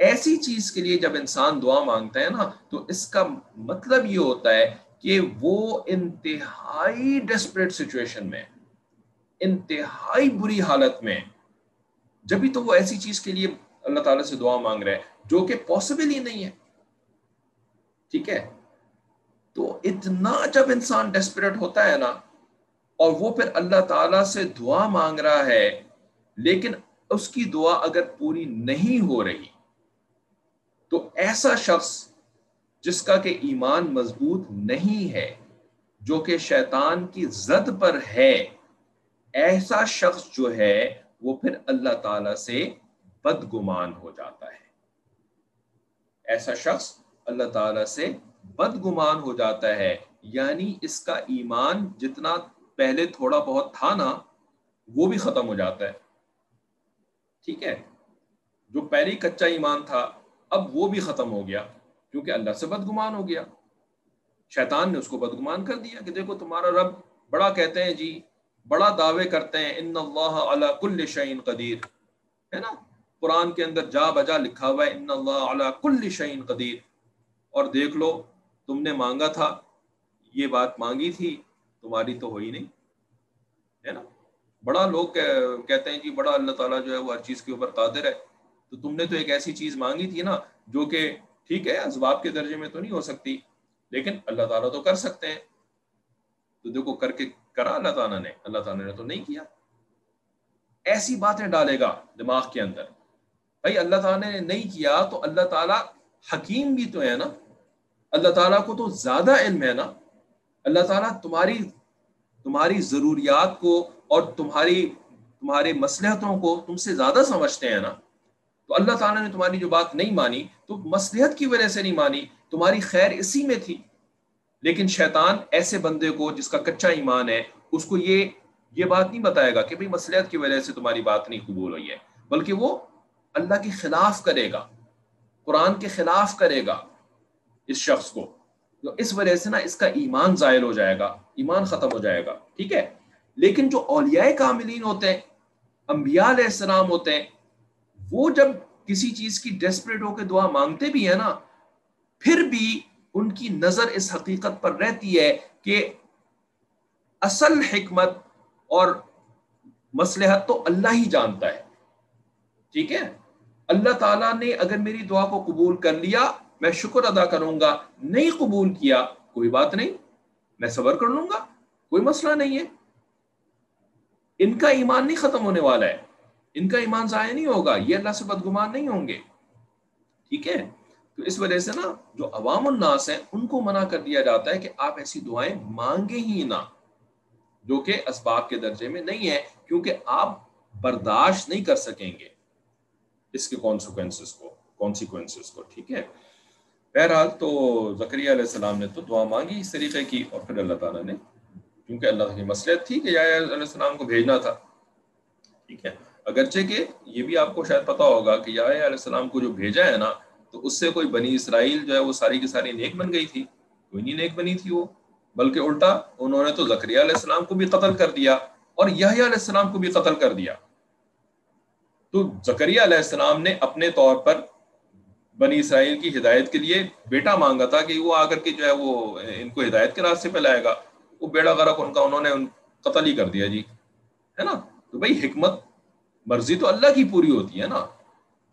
ایسی چیز کے لیے جب انسان دعا مانگتا ہے نا، تو اس کا مطلب یہ ہوتا ہے کہ وہ انتہائی ڈسپریٹ سچویشن میں، انتہائی بری حالت میں، جبھی تو وہ ایسی چیز کے لیے اللہ تعالیٰ سے دعا مانگ رہے ہیں، جو کہ پاسبل ہی نہیں ہے۔ ٹھیک ہے؟ تو اتنا جب انسان ڈیسپریٹ ہوتا ہے نا، اور وہ پھر اللہ تعالی سے دعا مانگ رہا ہے، لیکن اس کی دعا اگر پوری نہیں ہو رہی، تو ایسا شخص جس کا کہ ایمان مضبوط نہیں ہے، جو کہ شیطان کی زد پر ہے، ایسا شخص جو ہے، وہ پھر اللہ تعالی سے بدگمان ہو جاتا ہے۔ ایسا شخص اللہ تعالی سے بدگمان ہو جاتا ہے یعنی اس کا ایمان جتنا پہلے تھوڑا بہت تھا نا، وہ بھی ختم ہو جاتا ہے۔ ٹھیک ہے؟ جو پہلے کچا ایمان تھا، اب وہ بھی ختم ہو گیا، کیونکہ اللہ سے بدگمان ہو گیا۔ شیطان نے اس کو بدگمان کر دیا کہ دیکھو تمہارا رب بڑا کہتے ہیں جی بڑا دعوے کرتے ہیں، ان اللہ علی کل شعین قدیر۔ ہے نا؟ قرآن کے اندر جا بجا لکھا ہوا ہے ان اللہ علی کل شعین قدیر اور دیکھ لو، تم نے مانگا تھا، یہ بات مانگی تھی، تمہاری تو ہوئی نہیں، ہے نا؟ بڑا لوگ کہتے ہیں جی بڑا اللہ تعالیٰ جو ہے وہ ہر چیز کے اوپر قادر ہے۔ تو تم نے تو ایک ایسی چیز مانگی تھی نا، جو کہ ٹھیک ہے، اسباب کے درجے میں تو نہیں ہو سکتی، لیکن اللہ تعالیٰ تو کر سکتے ہیں۔ تو دیکھو، کر کے کرا اللہ تعالیٰ نے، اللہ تعالیٰ نے تو نہیں کیا۔ ایسی باتیں ڈالے گا دماغ کے اندر۔ بھائی اللہ تعالیٰ نے نہیں کیا تو اللہ تعالیٰ حکیم بھی تو ہے نا۔ اللہ تعالیٰ کو تو زیادہ علم ہے نا۔ اللہ تعالیٰ تمہاری تمہاری ضروریات کو اور تمہاری، تمہارے مسلحتوں کو تم سے زیادہ سمجھتے ہیں نا۔ تو اللہ تعالیٰ نے تمہاری جو بات نہیں مانی تو مسلحت کی وجہ سے نہیں مانی، تمہاری خیر اسی میں تھی۔ لیکن شیطان ایسے بندے کو جس کا کچا ایمان ہے، اس کو یہ یہ بات نہیں بتائے گا کہ بھائی مسلحت کی وجہ سے تمہاری بات نہیں قبول ہوئی ہے، بلکہ وہ اللہ کے خلاف کرے گا، قرآن کے خلاف کرے گا اس شخص کو، تو اس وجہ سے نا اس کا ایمان زائل ہو جائے گا، ایمان ختم ہو جائے گا، ٹھیک ہے؟ لیکن جو اولیاء کاملین ہوتے ہیں، انبیاء علیہ السلام ہوتے ہیں، وہ جب کسی چیز کی ڈیسپریٹ ہو کے دعا مانگتے بھی ہیں نا، پھر بھی ان کی نظر اس حقیقت پر رہتی ہے کہ اصل حکمت اور مسلحت تو اللہ ہی جانتا ہے، ٹھیک ہے؟ اللہ تعالیٰ نے اگر میری دعا کو قبول کر لیا، میں شکر ادا کروں گا، نہیں قبول کیا، کوئی بات نہیں، میں صبر کر لوں گا، کوئی مسئلہ نہیں ہے۔ ان کا ایمان نہیں ختم ہونے والا ہے۔ ان کا ایمان ضائع نہیں ہوگا، یہ اللہ سے بدگمان نہیں ہوں گے۔ ٹھیک ہے؟ تو اس وجہ سے نا، جو عوام الناس ہیں، ان کو منع کر دیا جاتا ہے کہ آپ ایسی دعائیں مانگے ہی نہ۔ جو کہ اسباب کے درجے میں نہیں ہے، کیونکہ آپ برداشت نہیں کر سکیں گے۔ اس کے کانسیکوینسز کو کانسیکوینسز کو، ٹھیک ہے؟ بہرحال تو زکریہ علیہ السلام نے تو دعا مانگی اس طریقے کی اور پھر اللہ تعالیٰ نے، کیونکہ اللہ کی مسئلت تھی کہ یا علیہ السلام کو بھیجنا تھا، ٹھیک ہے؟ اگرچہ کہ یہ بھی آپ کو شاید پتا ہوگا کہ یا علیہ السلام کو جو بھیجا ہے نا، تو اس سے کوئی بنی اسرائیل جو ہے وہ ساری کی ساری نیک بن گئی تھی۔ کوئی نہیں نیک بنی تھی وہ، بلکہ الٹا انہوں نے تو زکریہ علیہ السلام کو بھی قتل کر دیا اور یہ علیہ السلام کو بھی قتل کر دیا۔ تو زکریہ علیہ السلام نے اپنے طور پر بنی اسرائیل کی ہدایت کے لیے بیٹا مانگا تھا کہ وہ آ کر کے جو ہے وہ ان کو ہدایت کے راستے پہ لائے گا۔ وہ بیڑا غرق ان کا انہوں نے قتل ہی کر دیا جی۔ ہے نا؟ تو بھائی حکمت مرضی تو اللہ کی پوری ہوتی ہے نا۔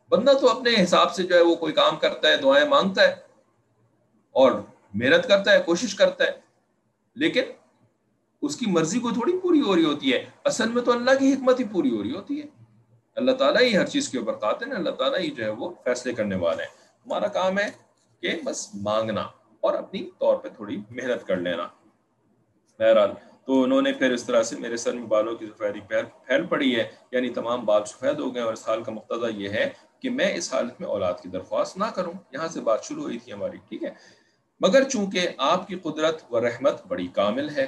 بندہ تو اپنے حساب سے جو ہے وہ کوئی کام کرتا ہے، دعائیں مانگتا ہے اور محنت کرتا ہے، کوشش کرتا ہے۔ لیکن اس کی مرضی کو تھوڑی پوری ہو رہی ہوتی ہے۔ اصل میں تو اللہ کی حکمت ہی پوری ہو رہی ہوتی ہے۔ اللہ تعالیٰ ہی ہر چیز کے اوپر قاتل ہیں، اللہ تعالیٰ ہی جو ہے وہ فیصلے کرنے والے ہیں۔ ہمارا کام ہے کہ بس مانگنا اور اپنی طور پہ تھوڑی محنت کر لینا۔ بہرحال، تو انہوں نے پھر اس طرح سے میرے سر میں بالوں کی سفیدی پھیل پڑی ہے یعنی تمام بال سفید ہو گئے اور اس حال کا مقتضہ یہ ہے کہ میں اس حالت میں اولاد کی درخواست نہ کروں۔ یہاں سے بات شروع ہوئی تھی ہماری، ٹھیک ہے؟ مگر چونکہ آپ کی قدرت و رحمت بڑی کامل ہے،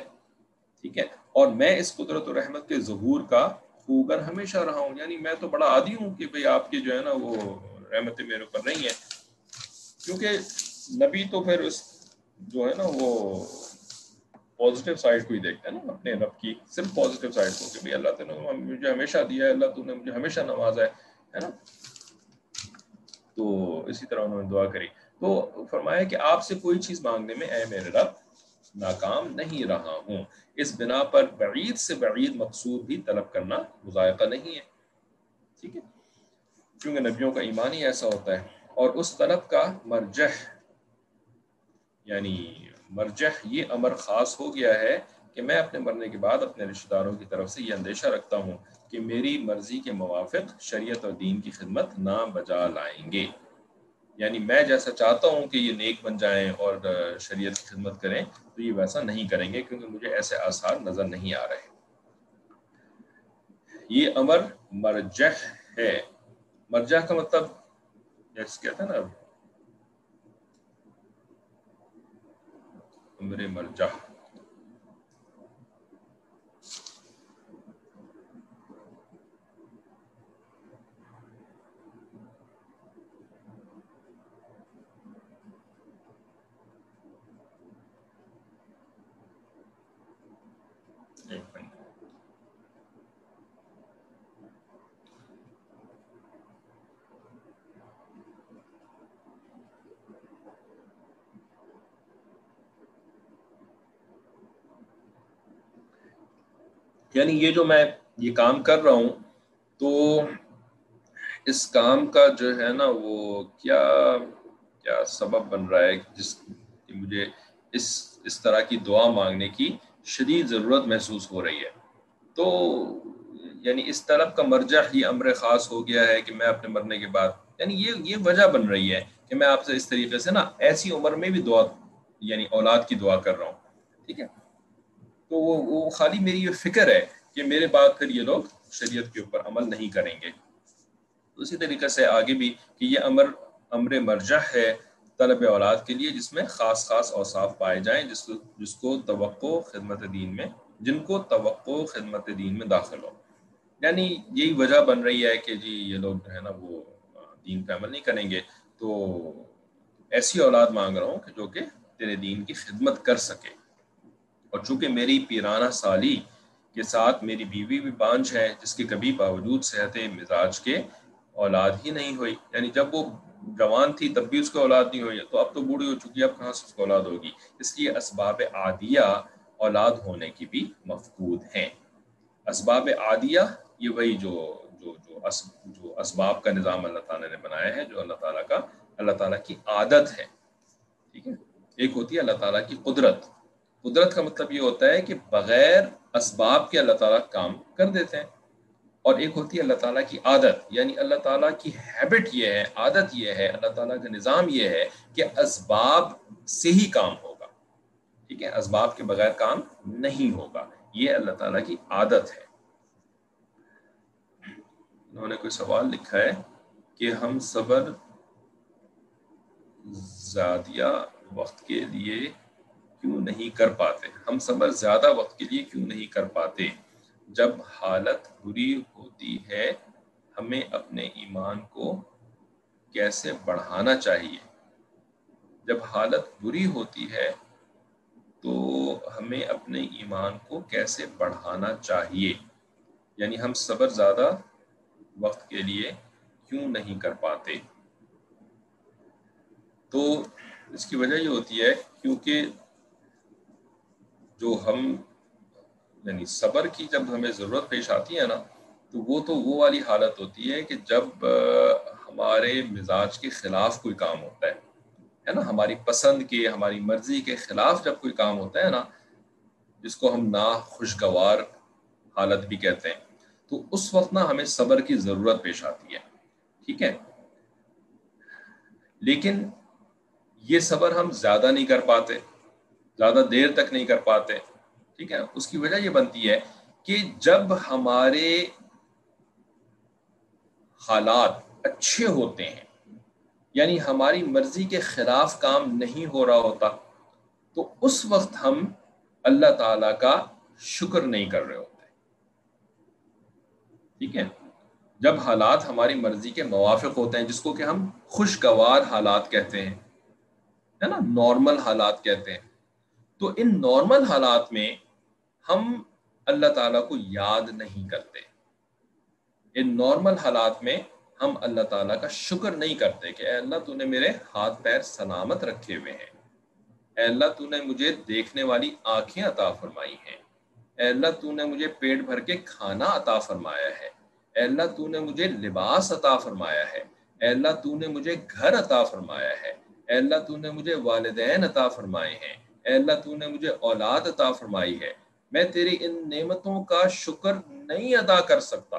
ٹھیک ہے؟ اور میں اس قدرت و رحمت کے ظہور کا خوگر ہمیشہ رہا ہوں۔ یعنی میں تو بڑا عادی ہوں کہ بھئی آپ کی جو ہے نا وہ رحمت میرے اوپر نہیں ہے۔ کیونکہ نبی تو پھر اس جو ہے نا وہ پازیٹیو سائڈ کو ہی دیکھتے ہیں نا، اپنے رب کی صرف پازیٹیو سائڈ کو کہ بھئی اللہ تعالیٰ نے مجھے ہمیشہ دیا ہے، اللہ تو نے مجھے ہمیشہ نوازا ہے نا؟ تو اسی طرح انہوں نے دعا کری۔ تو فرمایا کہ آپ سے کوئی چیز مانگنے میں، اے میرے رب ناکام نہیں رہا ہوں۔ اس بنا پر بعید سے بعید مقصود بھی طلب کرنا مذائقہ نہیں ہے۔ ٹھیک ہے؟ کیونکہ نبیوں کا ایمان ہی ایسا ہوتا ہے۔ اور اس طلب کا مرجح یعنی مرجح یہ امر خاص ہو گیا ہے کہ میں اپنے مرنے کے بعد اپنے رشتہ داروں کی طرف سے یہ اندیشہ رکھتا ہوں کہ میری مرضی کے موافق شریعت اور دین کی خدمت نہ بجا لائیں گے۔ یعنی میں جیسا چاہتا ہوں کہ یہ نیک بن جائیں اور شریعت کی خدمت کریں، تو یہ ویسا نہیں کریں گے کیونکہ مجھے ایسے آثار نظر نہیں آ رہے۔ یہ امر مرجح ہے۔ مرجح کا مطلب جیسے کہتے ہیں نا، امر مرجح۔ یعنی یہ جو میں یہ کام کر رہا ہوں، تو اس کام کا جو ہے نا وہ کیا کیا سبب بن رہا ہے؟ جس مجھے اس اس طرح کی دعا مانگنے کی شدید ضرورت محسوس ہو رہی ہے۔ تو یعنی اس طلب کا مرجع ہی امر خاص ہو گیا ہے کہ میں اپنے مرنے کے بعد یعنی یہ یہ وجہ بن رہی ہے کہ میں آپ سے اس طریقے سے نا ایسی عمر میں بھی دعا یعنی اولاد کی دعا کر رہا ہوں۔ ٹھیک ہے؟ تو وہ وہ خالی میری یہ فکر ہے کہ میرے بعد پھر یہ لوگ شریعت کے اوپر عمل نہیں کریں گے۔ اسی طریقے سے آگے بھی کہ یہ امر امر مرجع ہے طلب اولاد کے لیے، جس میں خاص خاص اوصاف پائے جائیں، جس کو جس کو توقع خدمت دین میں جن کو توقع خدمت دین میں داخل ہو۔ یعنی یہی وجہ بن رہی ہے کہ جی یہ لوگ جو ہے نا وہ دین پہ عمل نہیں کریں گے۔ تو ایسی اولاد مانگ رہا ہوں کہ جو کہ تیرے دین کی خدمت کر سکے۔ اور چونکہ میری پیرانہ سالی کے ساتھ میری بیوی بھی بانج ہے، جس کے کبھی باوجود صحت مزاج کے اولاد ہی نہیں ہوئی۔ یعنی جب وہ جوان تھی تب بھی اس کو اولاد نہیں ہوئی، تو اب تو بوڑھی ہو چکی ہے، اب کہاں سے اس کو اولاد ہوگی؟ اس لیے اسباب عادیہ اولاد ہونے کی بھی مفقود ہیں۔ اسباب عادیہ یہ وہی جو جو جو جو اسباب کا نظام اللہ تعالیٰ نے بنایا ہے، جو اللہ تعالیٰ کا، اللہ تعالیٰ کی عادت ہے۔ ٹھیک ہے؟ ایک ہوتی ہے اللہ تعالیٰ کی قدرت۔ قدرت کا مطلب یہ ہوتا ہے کہ بغیر اسباب کے اللہ تعالیٰ کام کر دیتے ہیں۔ اور ایک ہوتی ہے اللہ تعالیٰ کی عادت یعنی اللہ تعالیٰ کی ہیبٹ یہ ہے، عادت یہ ہے، اللہ تعالیٰ کا نظام یہ ہے کہ اسباب سے ہی کام ہوگا۔ ٹھیک ہے؟ اسباب کے بغیر کام نہیں ہوگا۔ یہ اللہ تعالیٰ کی عادت ہے۔ انہوں نے کوئی سوال لکھا ہے کہ ہم صبر زیادہ وقت کے لیے کیوں نہیں کر پاتے؟ ہم صبر زیادہ وقت کے لیے کیوں نہیں کر پاتے؟ جب حالت بری ہوتی ہے، ہمیں اپنے ایمان کو کیسے بڑھانا چاہیے؟ جب حالت بری ہوتی ہے، تو ہمیں اپنے ایمان کو کیسے بڑھانا چاہیے؟ یعنی ہم صبر زیادہ وقت کے لیے کیوں نہیں کر پاتے؟ تو اس کی وجہ یہ ہوتی ہے، کیونکہ جو ہم یعنی صبر کی جب ہمیں ضرورت پیش آتی ہے نا، تو وہ تو وہ والی حالت ہوتی ہے کہ جب ہمارے مزاج کے خلاف کوئی کام ہوتا ہے ہے نا؟ ہماری پسند کے، ہماری مرضی کے خلاف جب کوئی کام ہوتا ہے نا، جس کو ہم نا خوشگوار حالت بھی کہتے ہیں، تو اس وقت نا ہمیں صبر کی ضرورت پیش آتی ہے، ٹھیک ہے؟ لیکن یہ صبر ہم زیادہ نہیں کر پاتے۔ زیادہ دیر تک نہیں کر پاتے۔ ٹھیک ہے؟ اس کی وجہ یہ بنتی ہے کہ جب ہمارے حالات اچھے ہوتے ہیں یعنی ہماری مرضی کے خلاف کام نہیں ہو رہا ہوتا، تو اس وقت ہم اللہ تعالی کا شکر نہیں کر رہے ہوتے۔ ٹھیک ہے؟ جب حالات ہماری مرضی کے موافق ہوتے ہیں، جس کو کہ ہم خوشگوار حالات کہتے ہیں، ہے نا؟ نارمل حالات کہتے ہیں۔ تو ان نارمل حالات میں ہم اللہ تعالیٰ کو یاد نہیں کرتے۔ ان نارمل حالات میں ہم اللہ تعالیٰ کا شکر نہیں کرتے کہ اے اللہ تو نے میرے ہاتھ پیر سلامت رکھے ہوئے ہیں۔ اے اللہ تو نے مجھے دیکھنے والی آنکھیں عطا فرمائی ہیں۔ اے اللہ تو نے مجھے پیٹ بھر کے کھانا عطا فرمایا ہے۔ اے اللہ تو نے مجھے لباس عطا فرمایا ہے۔ اے اللہ تو نے مجھے گھر عطا فرمایا ہے۔ اے اللہ تو نے مجھے والدین عطا فرمائے ہیں۔ اے اللہ تو نے مجھے اولاد عطا فرمائی ہے۔ میں تیری ان نعمتوں کا شکر نہیں ادا کر سکتا۔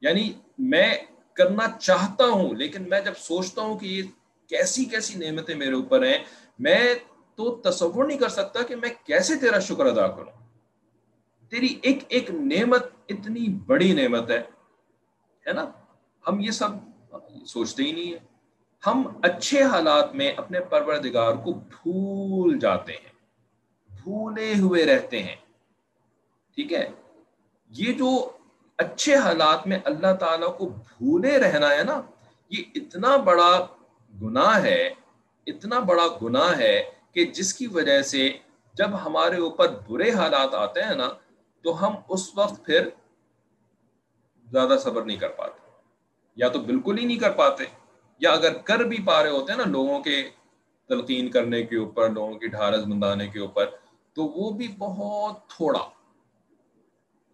یعنی میں کرنا چاہتا ہوں، لیکن میں جب سوچتا ہوں کہ یہ کیسی کیسی نعمتیں میرے اوپر ہیں، میں تو تصور نہیں کر سکتا کہ میں کیسے تیرا شکر ادا کروں۔ تیری ایک ایک نعمت اتنی بڑی نعمت ہے نا؟ ہم یہ سب سوچتے ہی نہیں ہیں۔ ہم اچھے حالات میں اپنے پروردگار کو بھول جاتے ہیں، بھولے ہوئے رہتے ہیں۔ ٹھیک ہے؟ یہ جو اچھے حالات میں اللہ تعالیٰ کو بھولے رہنا ہے نا، یہ اتنا بڑا گناہ ہے، اتنا بڑا گناہ ہے کہ جس کی وجہ سے جب ہمارے اوپر برے حالات آتے ہیں نا، تو ہم اس وقت پھر زیادہ صبر نہیں کر پاتے، یا تو بالکل ہی نہیں کر پاتے۔ یا اگر کر بھی پا رہے ہوتے ہیں نا لوگوں کے تلقین کرنے کے اوپر، لوگوں کی ڈھارس بندانے کے اوپر، تو وہ بھی بہت تھوڑا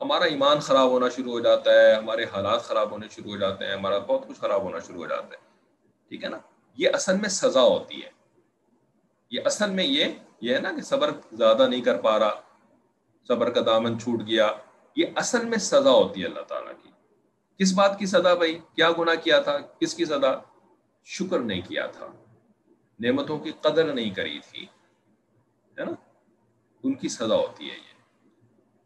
ہمارا ایمان خراب ہونا شروع ہو جاتا ہے، ہمارے حالات خراب ہونے شروع ہو جاتے ہیں، ہمارا بہت کچھ خراب ہونا شروع ہو جاتا ہے۔ ٹھیک ہے نا؟ یہ اصل میں سزا ہوتی ہے۔ یہ اصل میں یہ یہ ہے نا کہ صبر زیادہ نہیں کر پا رہا، صبر کا دامن چھوٹ گیا۔ یہ اصل میں سزا ہوتی ہے اللہ تعالیٰ کی۔ کس بات کی سزا بھائی؟ کیا گناہ کیا تھا؟ کس کی سزا؟ شکر نہیں کیا تھا۔ نعمتوں کی قدر نہیں کری تھی۔ ہے نا؟ ان کی سزا ہوتی ہے یہ۔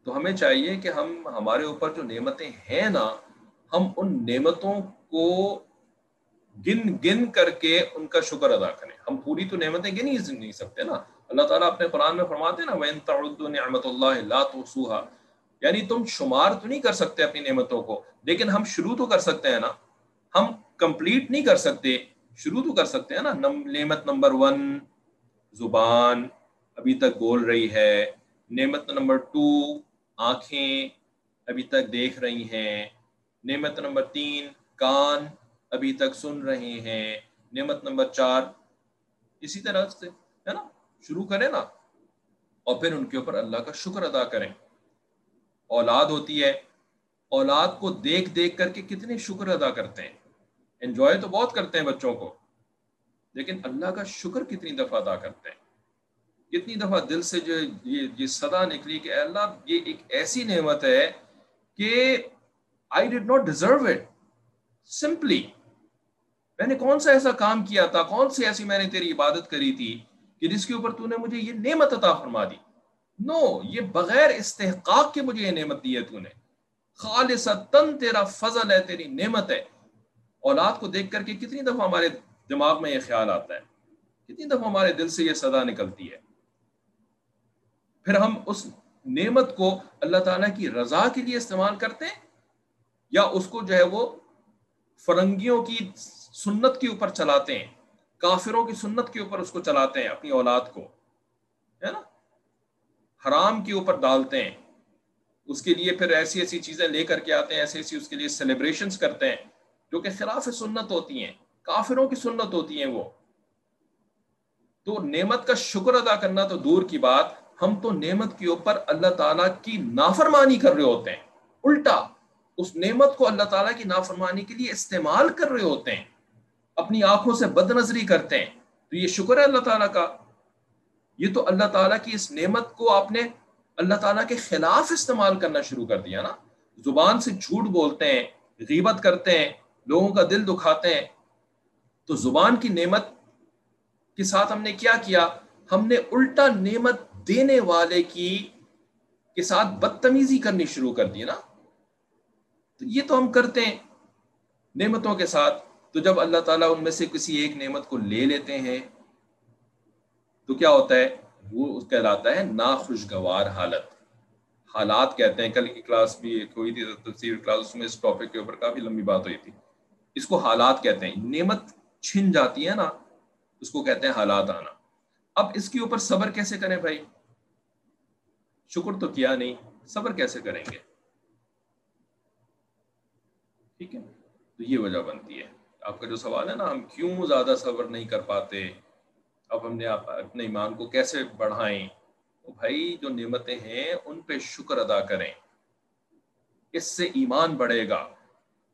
تو ہمیں چاہیے کہ ہم ہمارے اوپر جو نعمتیں ہیں نا، ہم ان نعمتوں کو گن گن کر کے ان کا شکر ادا کریں۔ ہم پوری تو نعمتیں گن ہی نہیں سکتے نا۔ اللہ تعالیٰ اپنے قرآن میں فرماتے نا وین تعد نعمت اللہ لا توسوها یعنی تم شمار تو نہیں کر سکتے اپنی نعمتوں کو، لیکن ہم شروع تو کر سکتے ہیں نا۔ ہم کمپلیٹ نہیں کر سکتے، شروع تو کر سکتے ہیں نا۔ نعمت نمبر ون زبان ابھی تک بول رہی ہے۔ نعمت نمبر ٹو آنکھیں ابھی تک دیکھ رہی ہیں۔ نعمت نمبر تین کان ابھی تک سن رہے ہیں۔ نعمت نمبر چار اسی طرح سے، ہے نا؟ شروع کریں نا۔ اور پھر ان کے اوپر اللہ کا شکر ادا کریں۔ اولاد ہوتی ہے۔ اولاد کو دیکھ دیکھ کر کے کتنے شکر ادا کرتے ہیں۔ انجوائے تو بہت کرتے ہیں بچوں کو لیکن اللہ کا شکر کتنی دفعہ ادا کرتے ہیں۔ کتنی دفعہ دل سے جو یہ یہ صدا نکلی کہ اللہ یہ ایک ایسی نعمت ہے کہ I did not deserve it simply میں نے کون سا ایسا کام کیا تھا؟ کون سی ایسی میں نے تیری عبادت کری تھی کہ جس کے اوپر تو نے مجھے یہ نعمت عطا فرما دی؟ نو no, یہ بغیر استحقاق کے مجھے یہ نعمت دی ہے تو نے خالص تیرا فضل ہے تیری نعمت ہے۔ اولاد کو دیکھ کر کے کتنی دفعہ ہمارے دماغ میں یہ خیال آتا ہے، کتنی دفعہ ہمارے دل سے یہ صدا نکلتی ہے۔ پھر ہم اس نعمت کو اللہ تعالیٰ کی رضا کے لیے استعمال کرتے ہیں یا اس کو جو ہے وہ فرنگیوں کی سنت کے اوپر چلاتے ہیں، کافروں کی سنت کے اوپر اس کو چلاتے ہیں اپنی اولاد کو، ہے نا؟ حرام کے اوپر ڈالتے ہیں۔ اس کے لیے پھر ایسی ایسی چیزیں لے کر کے آتے ہیں، ایسی ایسی اس کے لیے سیلیبریشنز کرتے ہیں۔ جو کہ خلاف سنت ہوتی ہیں، کافروں کی سنت ہوتی ہیں وہ۔ تو نعمت کا شکر ادا کرنا تو دور کی بات، ہم تو نعمت کے اوپر اللہ تعالیٰ کی نافرمانی کر رہے ہوتے ہیں۔ الٹا، اس نعمت کو اللہ تعالیٰ کی نافرمانی کے لیے استعمال کر رہے ہوتے ہیں۔ اپنی آنکھوں سے بد نظری کرتے ہیں۔ تو یہ شکر ہے اللہ تعالیٰ کا۔ یہ تو اللہ تعالیٰ کی اس نعمت کو آپ نے اللہ تعالیٰ کے خلاف استعمال کرنا شروع کر دیا نا۔ زبان سے جھوٹ بولتے ہیں، غیبت کرتے ہیں۔ لوگوں کا دل دکھاتے ہیں۔ تو زبان کی نعمت کے ساتھ ہم نے کیا کیا؟ ہم نے الٹا نعمت دینے والے کی کے ساتھ بدتمیزی کرنی شروع کر دی نا۔ تو یہ تو ہم کرتے ہیں نعمتوں کے ساتھ۔ تو جب اللہ تعالیٰ ان میں سے کسی ایک نعمت کو لے لیتے ہیں، تو کیا ہوتا ہے؟ وہ کہلاتا ہے ناخوشگوار حالت۔ حالات کہتے ہیں۔ کل کی کلاس بھی کوئی تھی، تفسیر کلاس، اس میں اس ٹاپک کے اوپر کافی لمبی بات ہوئی تھی۔ اس کو حالات کہتے ہیں۔ نعمت چھن جاتی ہے نا، اس کو کہتے ہیں حالات آنا۔ اب اس کے اوپر صبر کیسے کریں بھائی؟ شکر تو کیا نہیں، صبر کیسے کریں گے؟ ٹھیک ہے، تو یہ وجہ بنتی ہے۔ آپ کا جو سوال ہے نا، ہم کیوں زیادہ صبر نہیں کر پاتے؟ اب ہم نے اپنے ایمان کو کیسے بڑھائیں؟ تو بھائی جو نعمتیں ہیں، ان پہ شکر ادا کریں۔ اس سے ایمان بڑھے گا۔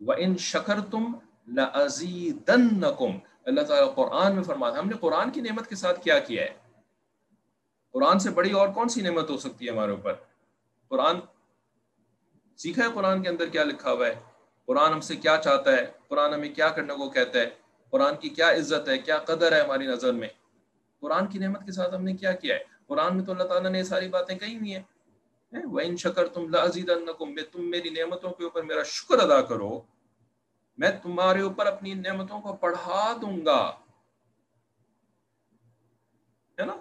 وہ ان شکر تم لَأَزِيدَنَّكُمْ۔ اللہ تعالیٰ قرآن میں فرماتا ہم نے قرآن کی نعمت کے ساتھ کیا کیا ہے؟ قرآن سے بڑی اور کون سی نعمت ہو سکتی ہے ہمارے اوپر؟ قرآن، سیکھا ہے قرآن کے اندر کیا لکھا ہوا ہے؟ قرآن ہم سے کیا چاہتا ہے؟ قرآن ہمیں کیا کرنے کو کہتا ہے؟ قرآن کی کیا عزت ہے؟ کیا قدر ہے ہماری نظر میں؟ قرآن کی نعمت کے ساتھ ہم نے کیا کیا ہے؟ قرآن میں تو اللہ تعالیٰ نے یہ ساری باتیں کہی ہوئی ہیں۔ وَإِن شَكَرْتُمْ لَأَزِيدَنَّكُمْ تم میری نعمتوں کے اوپر میرا شکر ادا کرو۔ میں تمہارے اوپر اپنی نعمتوں کو پڑھا دوں گا۔ ہے نا؟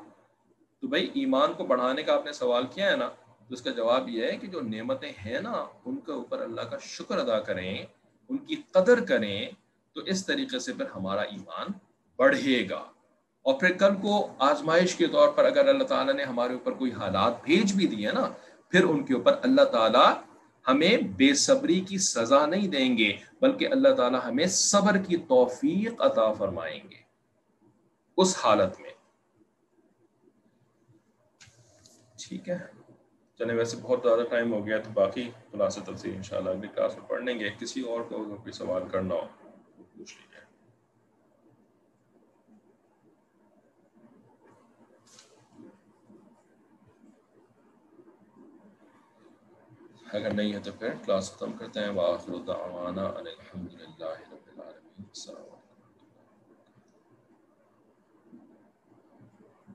تو بھائی ایمان کو بڑھانے کا آپ نے سوال کیا ہے نا، تو اس کا جواب یہ ہے کہ جو نعمتیں ہیں نا، ان کے اوپر اللہ کا شکر ادا کریں، ان کی قدر کریں، تو اس طریقے سے پھر ہمارا ایمان بڑھے گا۔ اور پھر کل کو آزمائش کے طور پر اگر اللہ تعالیٰ نے ہمارے اوپر کوئی حالات بھیج بھی دیے نا، پھر ان کے اوپر اللہ تعالیٰ ہمیں بے صبری کی سزا نہیں دیں گے، بلکہ اللہ تعالیٰ ہمیں صبر کی توفیق عطا فرمائیں گے۔ اس حالت میں۔ ٹھیک ہے۔ چلے ویسے بہت زیادہ ٹائم ہو گیا تو باقی خلاصہ تفصیل انشاءاللہ اگلی کلاس میں پڑھ لیں گے۔ کسی اور کو کوئی سوال کرنا ہو، پوچھ لیجیے اگر نہیں ہے تو پھر کلاس ختم کرتے ہیں واخر دعوانا الحمد للہ رب العالمین، السلام